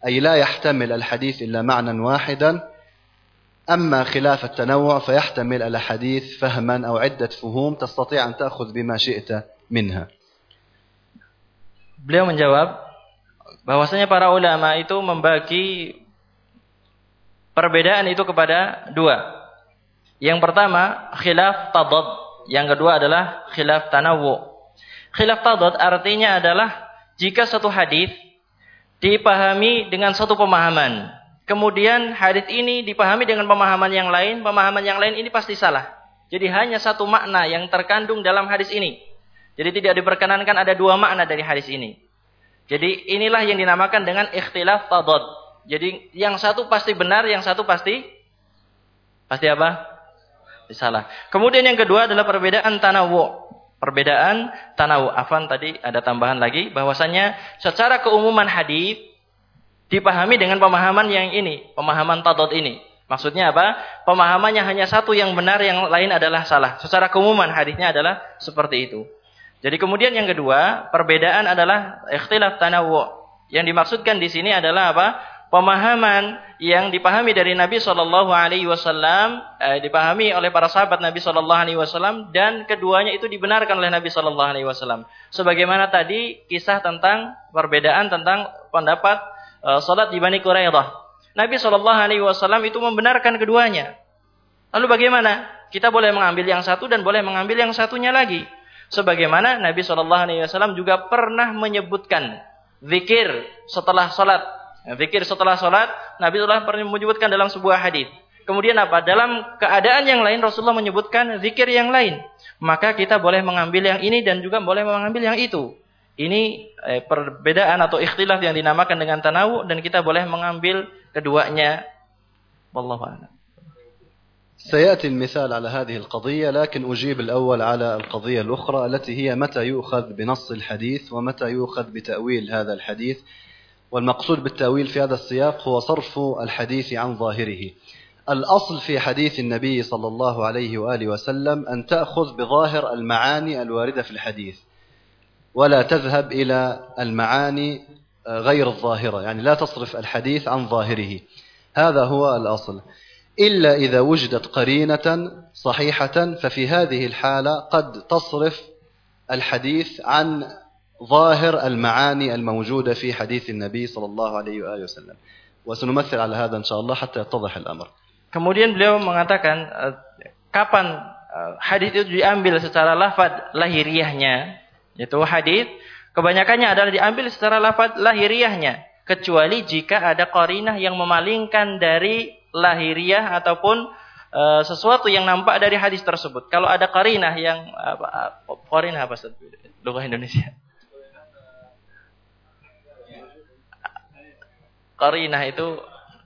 أي لا يحتمل الحديث إلا معنى واحدا. أما خلاف التنوع فيحتمل الحديث فهما أو عدة فهوم تستطيع أن تأخذ بما شئت منها. Beliau menjawab bahwasanya para ulama itu membagi perbedaan itu kepada dua. Yang pertama khilaf tadad, yang kedua adalah khilaf tanawu. Khilaf tadad artinya adalah jika satu hadis dipahami dengan satu pemahaman, kemudian hadis ini dipahami dengan pemahaman yang lain, pemahaman yang lain ini pasti salah. Jadi hanya satu makna yang terkandung dalam hadis ini. Jadi tidak diperkenankan ada dua makna dari hadis ini. Jadi inilah yang dinamakan dengan ikhtilaf tadad. Jadi yang satu pasti benar, yang satu pasti pasti apa? Salah. Kemudian yang kedua adalah perbedaan tanawu. Perbedaan tanawu. Afan tadi ada tambahan lagi bahwasanya secara keumuman hadis dipahami dengan pemahaman yang ini, pemahaman tadad ini. Maksudnya apa? Pemahamannya hanya satu yang benar, yang lain adalah salah. Secara keumuman hadisnya adalah seperti itu. Jadi kemudian yang kedua, perbedaan adalah ikhtilaf tanawu. Yang dimaksudkan di sini adalah apa? Pemahaman yang dipahami dari Nabi Shallallahu Alaihi Wasallam, eh, dipahami oleh para sahabat Nabi Shallallahu Alaihi Wasallam, dan keduanya itu dibenarkan oleh Nabi Shallallahu Alaihi Wasallam. Sebagaimana tadi kisah tentang perbedaan tentang pendapat eh, salat di Bani Quraidah. Nabi Shallallahu Alaihi Wasallam itu membenarkan keduanya. Lalu bagaimana? Kita boleh mengambil yang satu dan boleh mengambil yang satunya lagi. Sebagaimana Nabi Shallallahu Alaihi Wasallam juga pernah menyebutkan zikir setelah salat. Zikir setelah salat Nabi telah pernah menyebutkan dalam sebuah hadis. Kemudian apa? Dalam keadaan yang lain Rasulullah menyebutkan zikir yang lain. Maka kita boleh mengambil yang ini dan juga boleh mengambil yang itu. Ini eh, perbedaan atau ikhtilaf yang dinamakan dengan tanawu dan kita boleh mengambil keduanya. Wallahu a'lam. سيأتي المثال على هذه القضية لكن أجيب الأول على القضية الأخرى التي هي متى يؤخذ بنص الحديث ومتى يؤخذ بتأويل هذا الحديث والمقصود بالتأويل في هذا السياق هو صرف الحديث عن ظاهره. الأصل في حديث النبي صلى الله عليه وآله وسلم أن تأخذ بظاهر المعاني الواردة في الحديث ولا تذهب إلى المعاني غير الظاهرة يعني لا تصرف الحديث عن ظاهره. هذا هو الأصل. إلا إذا وجدت قرينة صحيحة ففي هذه الحالة قد تصرف الحديث عن ظاهر المعاني الموجودة في حديث النبي صلى الله عليه وآله وسلم وسنمثل على هذا إن شاء الله حتى يتضح الأمر Kemudian beliau mengatakan kapan hadis itu diambil secara lafaz lahiriahnya Itu hadis kebanyakannya adalah diambil secara lafaz lahiriahnya kecuali jika ada qarinah yang memalingkan dari lahiriah ataupun e, sesuatu yang nampak dari hadis tersebut. Kalau ada qarinah yang apa qarinah apa Lughah Indonesia. Qarinah itu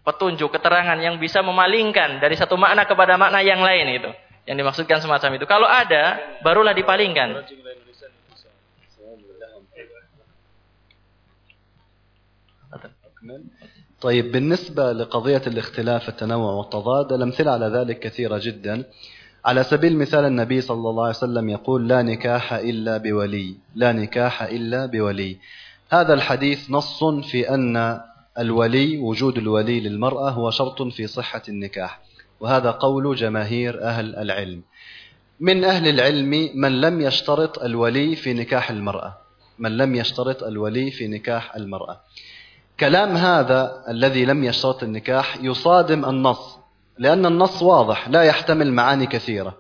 petunjuk, keterangan yang bisa memalingkan dari satu makna kepada makna yang lain itu. Yang dimaksudkan semacam itu. Kalau ada, barulah dipalingkan. طيب بالنسبة لقضية الاختلاف التنوع والتضاد الأمثلة على ذلك كثيرة جدا على سبيل المثال النبي صلى الله عليه وسلم يقول لا نكاح إلا بولي لا نكاح إلا بولي هذا الحديث نص في أن الولي وجود الولي للمرأة هو شرط في صحة النكاح وهذا قول جماهير أهل العلم. من أهل العلم من لم يشترط الولي في نكاح المرأة من لم يشترط الولي في نكاح المرأة. كلام هذا الذي لم يشترط النكاح يصادم النص لأن النص واضح لا يحتمل معاني كثيرة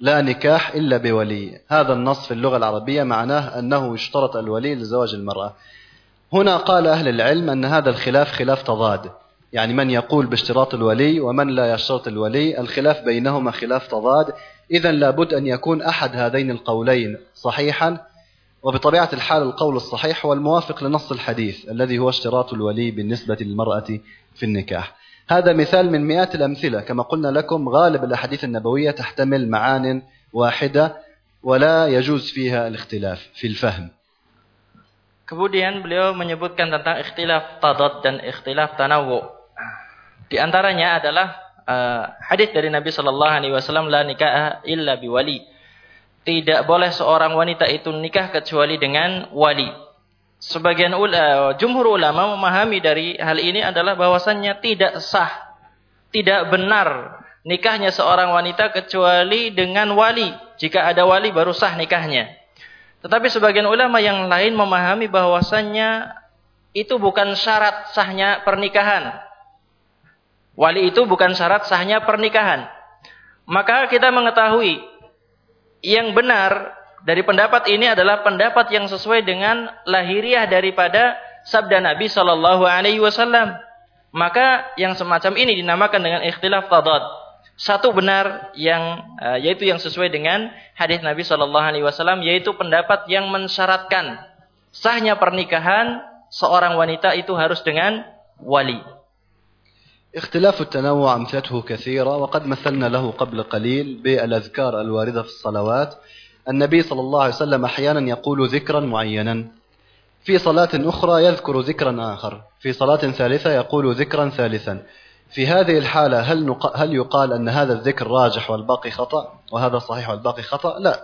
لا نكاح إلا بولي. هذا النص في اللغة العربية معناه أنه يشترط الولي لزواج المرأة. هنا قال أهل العلم أن هذا الخلاف خلاف تضاد. يعني من يقول باشتراط الولي ومن لا يشترط الولي الخلاف بينهما خلاف تضاد. إذا لابد أن يكون أحد هذين القولين صحيحا. وبطبيعة الحال القول الصحيح هو الموافق لنص الحديث الذي هو اشتراط الولي بالنسبة للمرأة في النكاح. هذا مثال من مئات الأمثلة. كما قلنا لكم غالب الأحاديث النبوية تحتمل معان واحدة ولا يجوز فيها الاختلاف في الفهم. Kemudian beliau menyebutkan tentang ikhtilaf tadad dan ikhtilaf tanawu. Di antaranya adalah uh, hadis dari Nabi Shallallahu Alaihi Wasallam la nikah illa biwali. Tidak boleh seorang wanita itu nikah kecuali dengan wali. Sebagian ulama, jumhur ulama memahami dari hal ini adalah bahwasannya tidak sah, tidak benar nikahnya seorang wanita kecuali dengan wali. Jika ada wali baru sah nikahnya. Tetapi sebagian ulama yang lain memahami bahwasannya itu bukan syarat sahnya pernikahan. Wali itu bukan syarat sahnya pernikahan. Maka kita mengetahui yang benar dari pendapat ini adalah pendapat yang sesuai dengan lahiriah daripada sabda Nabi Shallallahu Alaihi Wasallam. Maka yang semacam ini dinamakan dengan ikhtilaf tadad. Satu benar yang uh, yaitu yang sesuai dengan hadis Nabi Shallallahu Alaihi Wasallam yaitu pendapat yang mensyaratkan sahnya pernikahan seorang wanita itu harus dengan wali. اختلاف التنوع أمثلته كثيرة وقد مثلنا له قبل قليل بالأذكار الواردة في الصلوات. النبي صلى الله عليه وسلم أحيانا يقول ذكرا معينا. في صلاة أخرى يذكر ذكرا آخر. في صلاة ثالثة يقول ذكرا ثالثا. في هذه الحالة هل, نق... هل يقال أن هذا الذكر راجح والباقي خطأ وهذا صحيح والباقي خطأ؟ لا.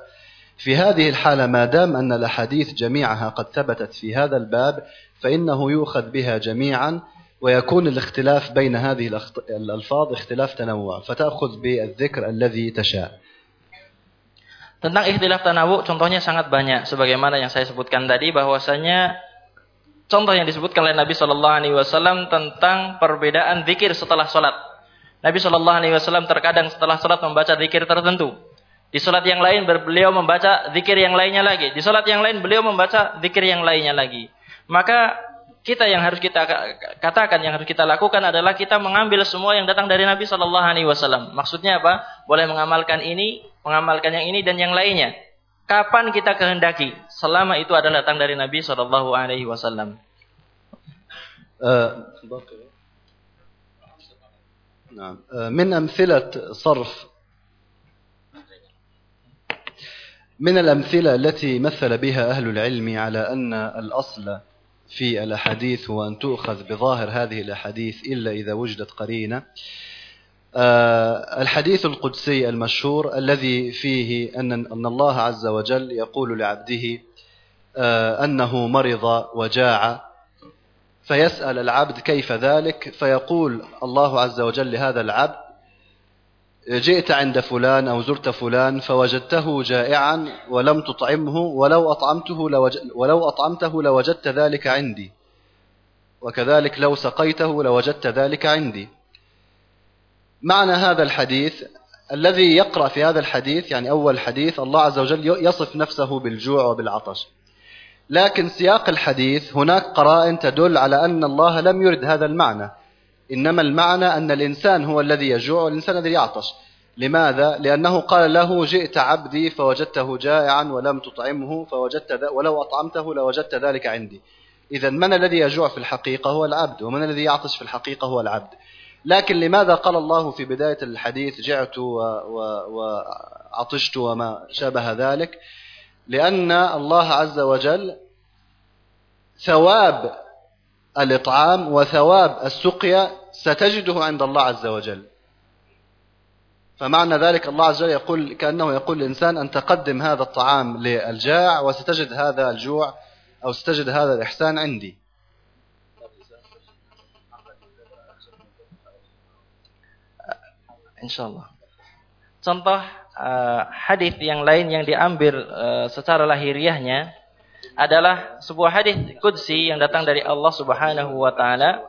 في هذه الحالة ما دام أن الأحاديث جميعها قد ثبتت في هذا الباب فإنه يؤخذ بها جميعا ويكون الاختلاف بين هذه الألفاظ اختلاف تنوع فتأخذ بالذكر الذي تشاء. Tentang ikhtilaf tanawu contohnya sangat banyak. Sebagaimana yang saya sebutkan tadi bahwasanya contoh yang disebutkan oleh Nabi Shallallahu Alaihi Wasallam tentang perbedaan zikir setelah sholat. Nabi Shallallahu Alaihi Wasallam terkadang setelah sholat membaca zikir tertentu. Di sholat yang lain beliau membaca zikir yang lainnya lagi. Di sholat yang lain beliau membaca zikir yang lainnya lagi. Maka kita yang harus kita katakan, yang harus kita lakukan adalah kita mengambil semua yang datang dari Nabi Shallallahu Alaihi Wasallam. Maksudnya apa? Boleh mengamalkan ini, mengamalkan yang ini dan yang lainnya. Kapan kita kehendaki? Selama itu adalah datang dari Nabi Shallallahu Alaihi Wasallam. من أمثلة صرف من الأمثلة التي مثل بها أهل العلم على أن الأصل في الأحاديث هو أن تؤخذ بظاهر هذه الأحاديث إلا إذا وجدت قرينة الحديث القدسي المشهور الذي فيه أن أن الله عز وجل يقول لعبده أنه مرض وجاع فيسأل العبد كيف ذلك فيقول الله عز وجل لهذا العبد جئت عند فلان أو زرت فلان فوجدته جائعا ولم تطعمه ولو أطعمته ولو أطعمته لوجدت ذلك عندي وكذلك لو سقيته لوجدت ذلك عندي. معنى هذا الحديث الذي يقرأ في هذا الحديث يعني أول حديث الله عز وجل يصف نفسه بالجوع وبالعطش. لكن سياق الحديث هناك قرائن تدل على أن الله لم يرد هذا المعنى. إنما المعنى أن الإنسان هو الذي يجوع والإنسان الذي يعطش. لماذا؟ لأنه قال له جئت عبدي فوجدته جائعا ولم تطعمه فوجدت ولو أطعمته لوجدت ذلك عندي. إذا من الذي يجوع في الحقيقة هو العبد ومن الذي يعطش في الحقيقة هو العبد. لكن لماذا قال الله في بداية الحديث جعت وعطشت وما شابه ذلك؟ لأن الله عز وجل ثواب الإطعام وثواب السقيا ستجده عند الله عز وجل. فمعنى ذلك الله عز وجل يقول كأنه يقول للإنسان أن تقدم هذا الطعام للجاع وستجد هذا الجوع أو ستجد هذا الإحسان عندي. Insyaallah. Contoh uh, hadis yang lain yang diambil uh, secara lahiriahnya adalah sebuah hadis qudsi yang datang dari Allah Subhanahu wa taala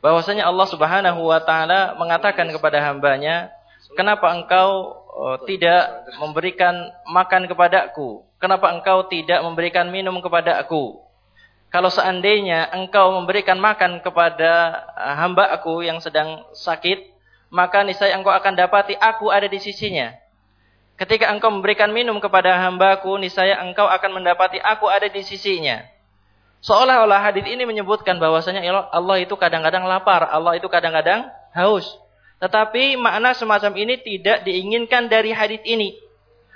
bahwasanya Allah Subhanahu wa taala mengatakan kepada hambanya, "Kenapa engkau uh, tidak memberikan makan kepadaku? Kenapa engkau tidak memberikan minum kepadaku? Kalau seandainya engkau memberikan makan kepada hamba aku yang sedang sakit, maka niscaya engkau akan dapati aku ada di sisinya. Ketika engkau memberikan minum kepada hambaku, niscaya engkau akan mendapati aku ada di sisinya. Seolah-olah hadis ini menyebutkan bahwasanya Allah itu kadang-kadang lapar, Allah itu kadang-kadang haus. Tetapi makna semacam ini tidak diinginkan dari hadis ini.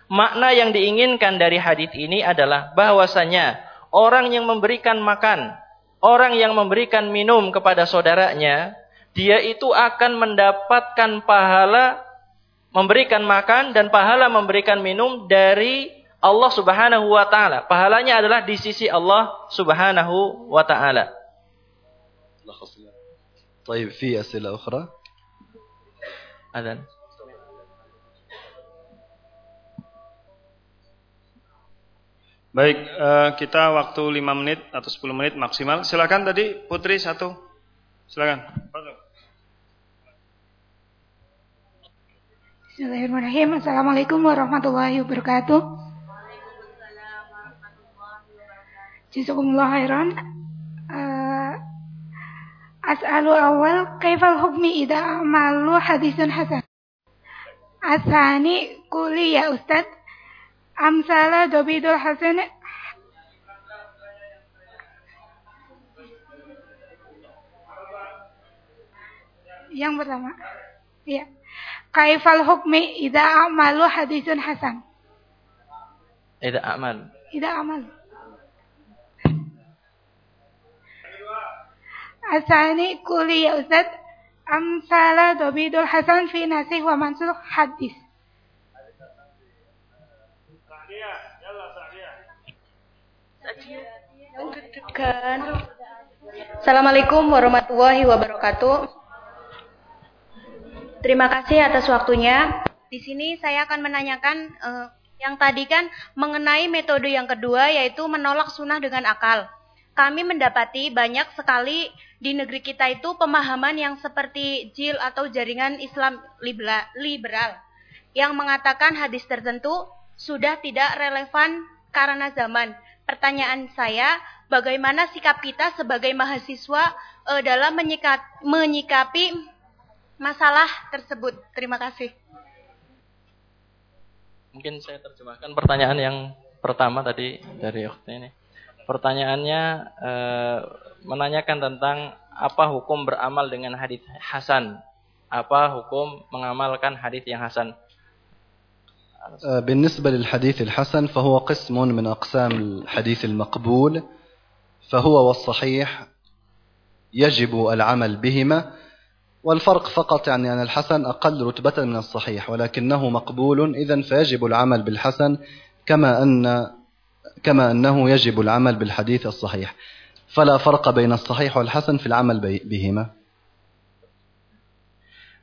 Makna yang diinginkan dari hadis ini adalah bahwasanya orang yang memberikan makan, orang yang memberikan minum kepada saudaranya, dia itu akan mendapatkan pahala memberikan makan dan pahala memberikan minum dari Allah Subhanahu wa taala. Pahalanya adalah di sisi Allah Subhanahu wa taala. طيب في أسئلة أخرى؟ أذن Baik, uh, kita waktu 5 menit atau 10 menit maksimal. Silakan tadi Putri satu. Silakan. Bismillahirrahmanirrahim. Assalamualaikum warahmatullahi wabarakatuh. Jazakumullah khairan. Uh, as'alu awal kaifal hukmi idha amalu hadisun hasan. Asani kuli ya Ustaz. Amsala dobidul hasan Yang pertama. Ya. Kaifal hukmi idza amalu hadisun hasan. Idza amal. Idza amal. Asani kuli ya Ustaz amsala dobidul hasan fi nasih wa mansur hadis. Assalamualaikum warahmatullahi wabarakatuh. Terima kasih atas waktunya. Di sini saya akan menanyakan uh, yang tadi kan mengenai metode yang kedua yaitu menolak sunnah dengan akal. Kami mendapati banyak sekali di negeri kita itu pemahaman yang seperti JIL atau jaringan Islam liberal yang mengatakan hadis tertentu sudah tidak relevan karena zaman. Pertanyaan saya, bagaimana sikap kita sebagai mahasiswa uh, dalam menyikapi masalah tersebut. Terima kasih. Mungkin saya terjemahkan pertanyaan yang pertama tadi dari waktu ini. Pertanyaannya e, menanyakan tentang apa hukum beramal dengan hadis hasan? Apa hukum mengamalkan hadis yang hasan? بالنسبة للحديث الحسن فهو قسم من أقسام الحديث المقبول فهو والصحيح يجب العمل بهما والفرق فقط يعني أن الحسن أقل رتبة من الصحيح ولكنه مقبول إذا فيجب العمل بالحسن كما أن كما أنه يجب العمل بالحديث الصحيح فلا فرق بين الصحيح والحسن في العمل بهما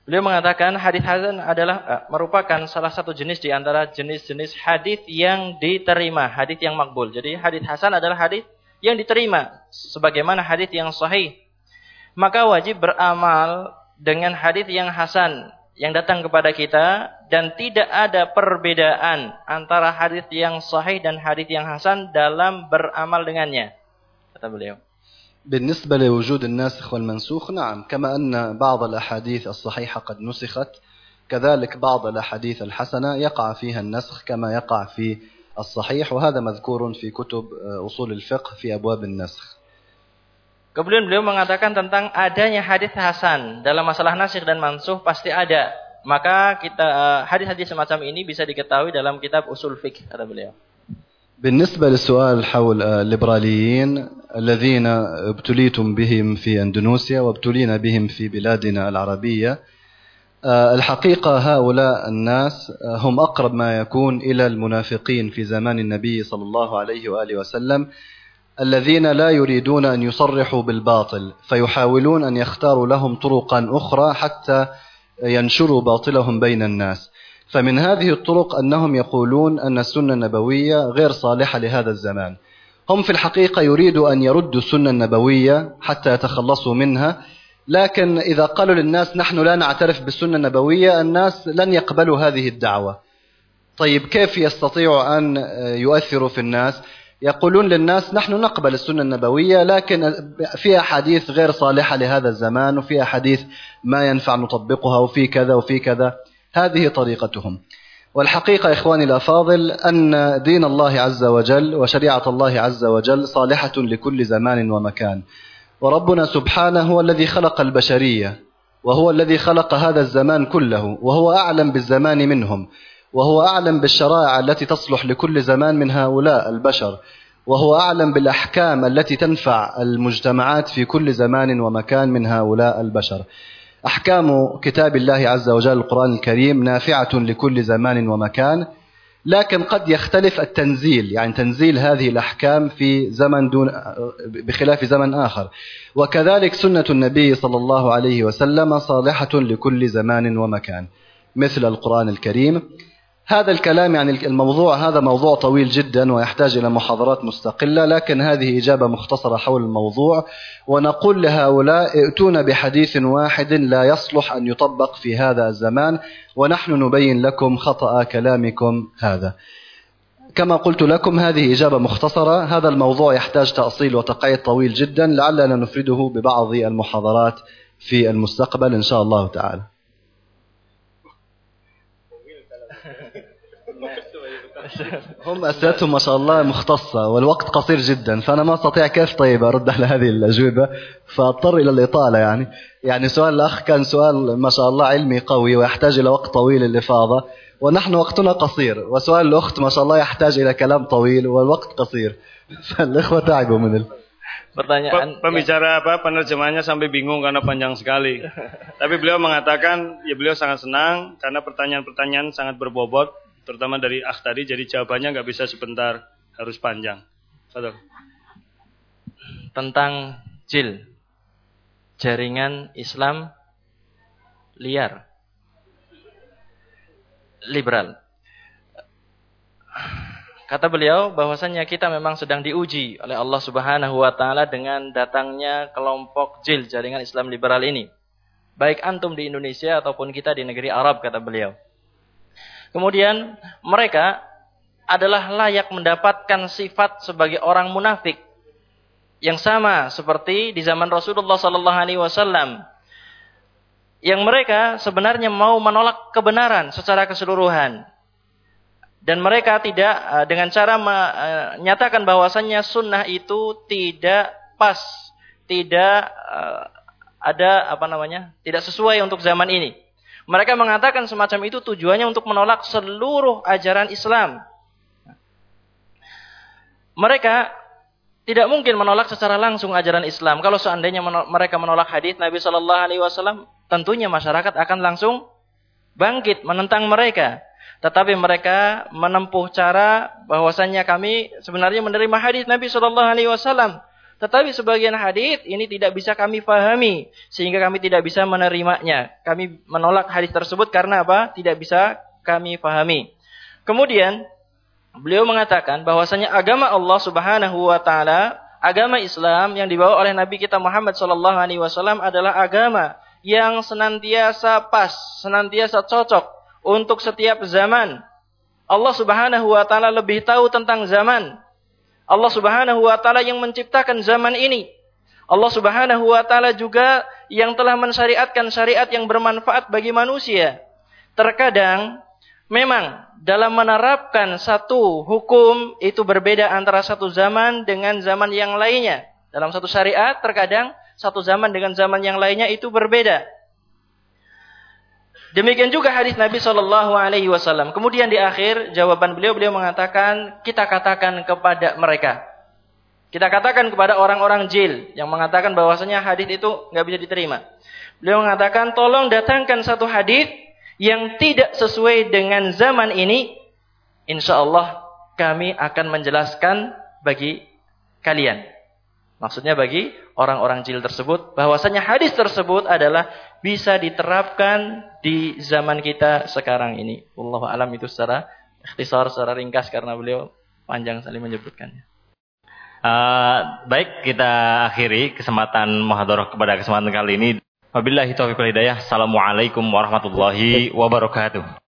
Beliau mengatakan hadis hasan adalah uh, merupakan salah satu jenis di antara jenis-jenis hadis yang diterima, hadis yang makbul. Jadi hadis hasan adalah hadis yang diterima sebagaimana hadis yang sahih. Maka wajib beramal dengan hadis yang hasan yang datang kepada kita dan tidak ada perbedaan antara hadis yang sahih dan hadis yang hasan dalam beramal dengannya. Kata beliau. بالنسبة لوجود الناسخ والمنسوخ نعم كما أن بعض الأحاديث الصحيحة قد نسخت كذلك بعض الأحاديث الحسنة يقع فيها النسخ كما يقع في الصحيح وهذا مذكور في كتب أصول الفقه في أبواب النسخ Kemudian beliau mengatakan tentang adanya hadis hasan dalam masalah nasikh dan mansuh pasti ada. Maka kita eh, hadis-hadis semacam ini bisa diketahui dalam kitab usul fiqh kata beliau. بالنسبة للسؤال حول الليبراليين الذين ابتليتم بهم في اندونيسيا وابتلينا بهم في بلادنا العربية الحقيقة هؤلاء الناس هم أقرب ما يكون إلى المنافقين في زمان النبي صلى الله عليه وآله وسلم الذين لا يريدون أن يصرحوا بالباطل فيحاولون أن يختاروا لهم طرقا أخرى حتى ينشروا باطلهم بين الناس. فمن هذه الطرق أنهم يقولون أن السنة النبوية غير صالحة لهذا الزمان. هم في الحقيقة يريدوا أن يردوا السنة النبوية حتى يتخلصوا منها لكن إذا قالوا للناس نحن لا نعترف بالسنة النبوية الناس لن يقبلوا هذه الدعوة. طيب كيف يستطيعوا أن يؤثروا في الناس؟ يقولون للناس نحن نقبل السنة النبوية لكن في أحاديث غير صالحة لهذا الزمان وفي أحاديث ما ينفع نطبقها وفي كذا وفي كذا. هذه طريقتهم. والحقيقة إخواني الأفاضل أن دين الله عز وجل وشريعة الله عز وجل صالحة لكل زمان ومكان. وربنا سبحانه هو الذي خلق البشرية وهو الذي خلق هذا الزمان كله وهو أعلم بالزمان منهم. وهو أعلم بالشرائع التي تصلح لكل زمان من هؤلاء البشر وهو أعلم بالأحكام التي تنفع المجتمعات في كل زمان ومكان من هؤلاء البشر. أحكام كتاب الله عز وجل القرآن الكريم نافعة لكل زمان ومكان لكن قد يختلف التنزيل يعني تنزيل هذه الأحكام في زمن دون بخلاف زمن آخر. وكذلك سنة النبي صلى الله عليه وسلم صالحة لكل زمان ومكان مثل القرآن الكريم. هذا الكلام يعني الموضوع هذا موضوع طويل جدا ويحتاج إلى محاضرات مستقلة لكن هذه إجابة مختصرة حول الموضوع. ونقول لهؤلاء ائتونا بحديث واحد لا يصلح أن يطبق في هذا الزمان ونحن نبين لكم خطأ كلامكم هذا. كما قلت لكم هذه إجابة مختصرة. هذا الموضوع يحتاج تأصيل وتقعيد طويل جدا لعلنا نفرده ببعض المحاضرات في المستقبل إن شاء الله تعالى. *laughs* هم أسئلتهم ما شاء الله مختصة والوقت قصير جدا فأنا ما أستطيع كيف طيب أرد على هذه الأجوبة فأضطر إلى الإطالة يعني. يعني سؤال الأخ كان سؤال ما شاء الله علمي قوي ويحتاج إلى وقت طويل للإفاضة ونحن وقتنا قصير وسؤال الأخت ما شاء الله يحتاج إلى كلام طويل والوقت قصير. *laughs* فالإخوة تعبوا من ال... Pertanyaan pembicara apa? Penerjemahnya sampai bingung karena panjang sekali. *laughs* Tapi beliau mengatakan ya beliau sangat senang karena pertanyaan-pertanyaan sangat berbobot. Terutama dari akh tadi jadi jawabannya nggak bisa sebentar harus panjang. Satu. tentang jil jaringan Islam liar liberal. Kata beliau bahwasanya kita memang sedang diuji oleh Allah Subhanahu wa taala dengan datangnya kelompok jil jaringan Islam liberal ini. Baik antum di Indonesia ataupun kita di negeri Arab kata beliau Kemudian mereka adalah layak mendapatkan sifat sebagai orang munafik yang sama seperti di zaman Rasulullah sallallahu alaihi wasallam yang mereka sebenarnya mau menolak kebenaran secara keseluruhan dan mereka tidak eh, dengan cara menyatakan bahwasannya sunnah itu tidak pas, tidak eh, ada apa namanya, tidak sesuai untuk zaman ini. Mereka mengatakan semacam itu tujuannya untuk menolak seluruh ajaran Islam. Mereka tidak mungkin menolak secara langsung ajaran Islam. Kalau seandainya menolak, mereka menolak hadis Nabi Shallallahu Alaihi Wasallam, tentunya masyarakat akan langsung bangkit menentang mereka. Tetapi mereka menempuh cara bahwasannya kami sebenarnya menerima hadis Nabi Shallallahu Alaihi Wasallam. Tetapi sebagian hadis ini tidak bisa kami pahami sehingga kami tidak bisa menerimanya. Kami menolak hadis tersebut karena apa? Tidak bisa kami pahami. Kemudian beliau mengatakan bahwasanya agama Allah Subhanahu wa taala, agama Islam yang dibawa oleh Nabi kita Muhammad sallallahu alaihi wasallam adalah agama yang senantiasa pas, senantiasa cocok untuk setiap zaman. Allah Subhanahu wa taala lebih tahu tentang zaman. Allah Subhanahu wa taala yang menciptakan zaman ini. Allah Subhanahu wa taala juga yang telah mensyariatkan syariat yang bermanfaat bagi manusia. Terkadang memang dalam menerapkan satu hukum itu berbeda antara satu zaman dengan zaman yang lainnya. Dalam satu syariat terkadang satu zaman dengan zaman yang lainnya itu berbeda. Demikian juga hadis Nabi Shallallahu Alaihi Wasallam. Kemudian di akhir jawaban beliau beliau mengatakan kita katakan kepada mereka, kita katakan kepada orang-orang jil yang mengatakan bahwasanya hadis itu nggak bisa diterima. Beliau mengatakan tolong datangkan satu hadis yang tidak sesuai dengan zaman ini. Insya Allah kami akan menjelaskan bagi kalian. Maksudnya bagi orang-orang jil tersebut bahwasanya hadis tersebut adalah bisa diterapkan di zaman kita sekarang ini. Allah alam itu secara ikhtisar, secara ringkas karena beliau panjang sekali menyebutkannya. Uh, baik, kita akhiri kesempatan muhadharah kepada kesempatan kali ini. Wabillahi taufiq hidayah. Assalamualaikum warahmatullahi wabarakatuh.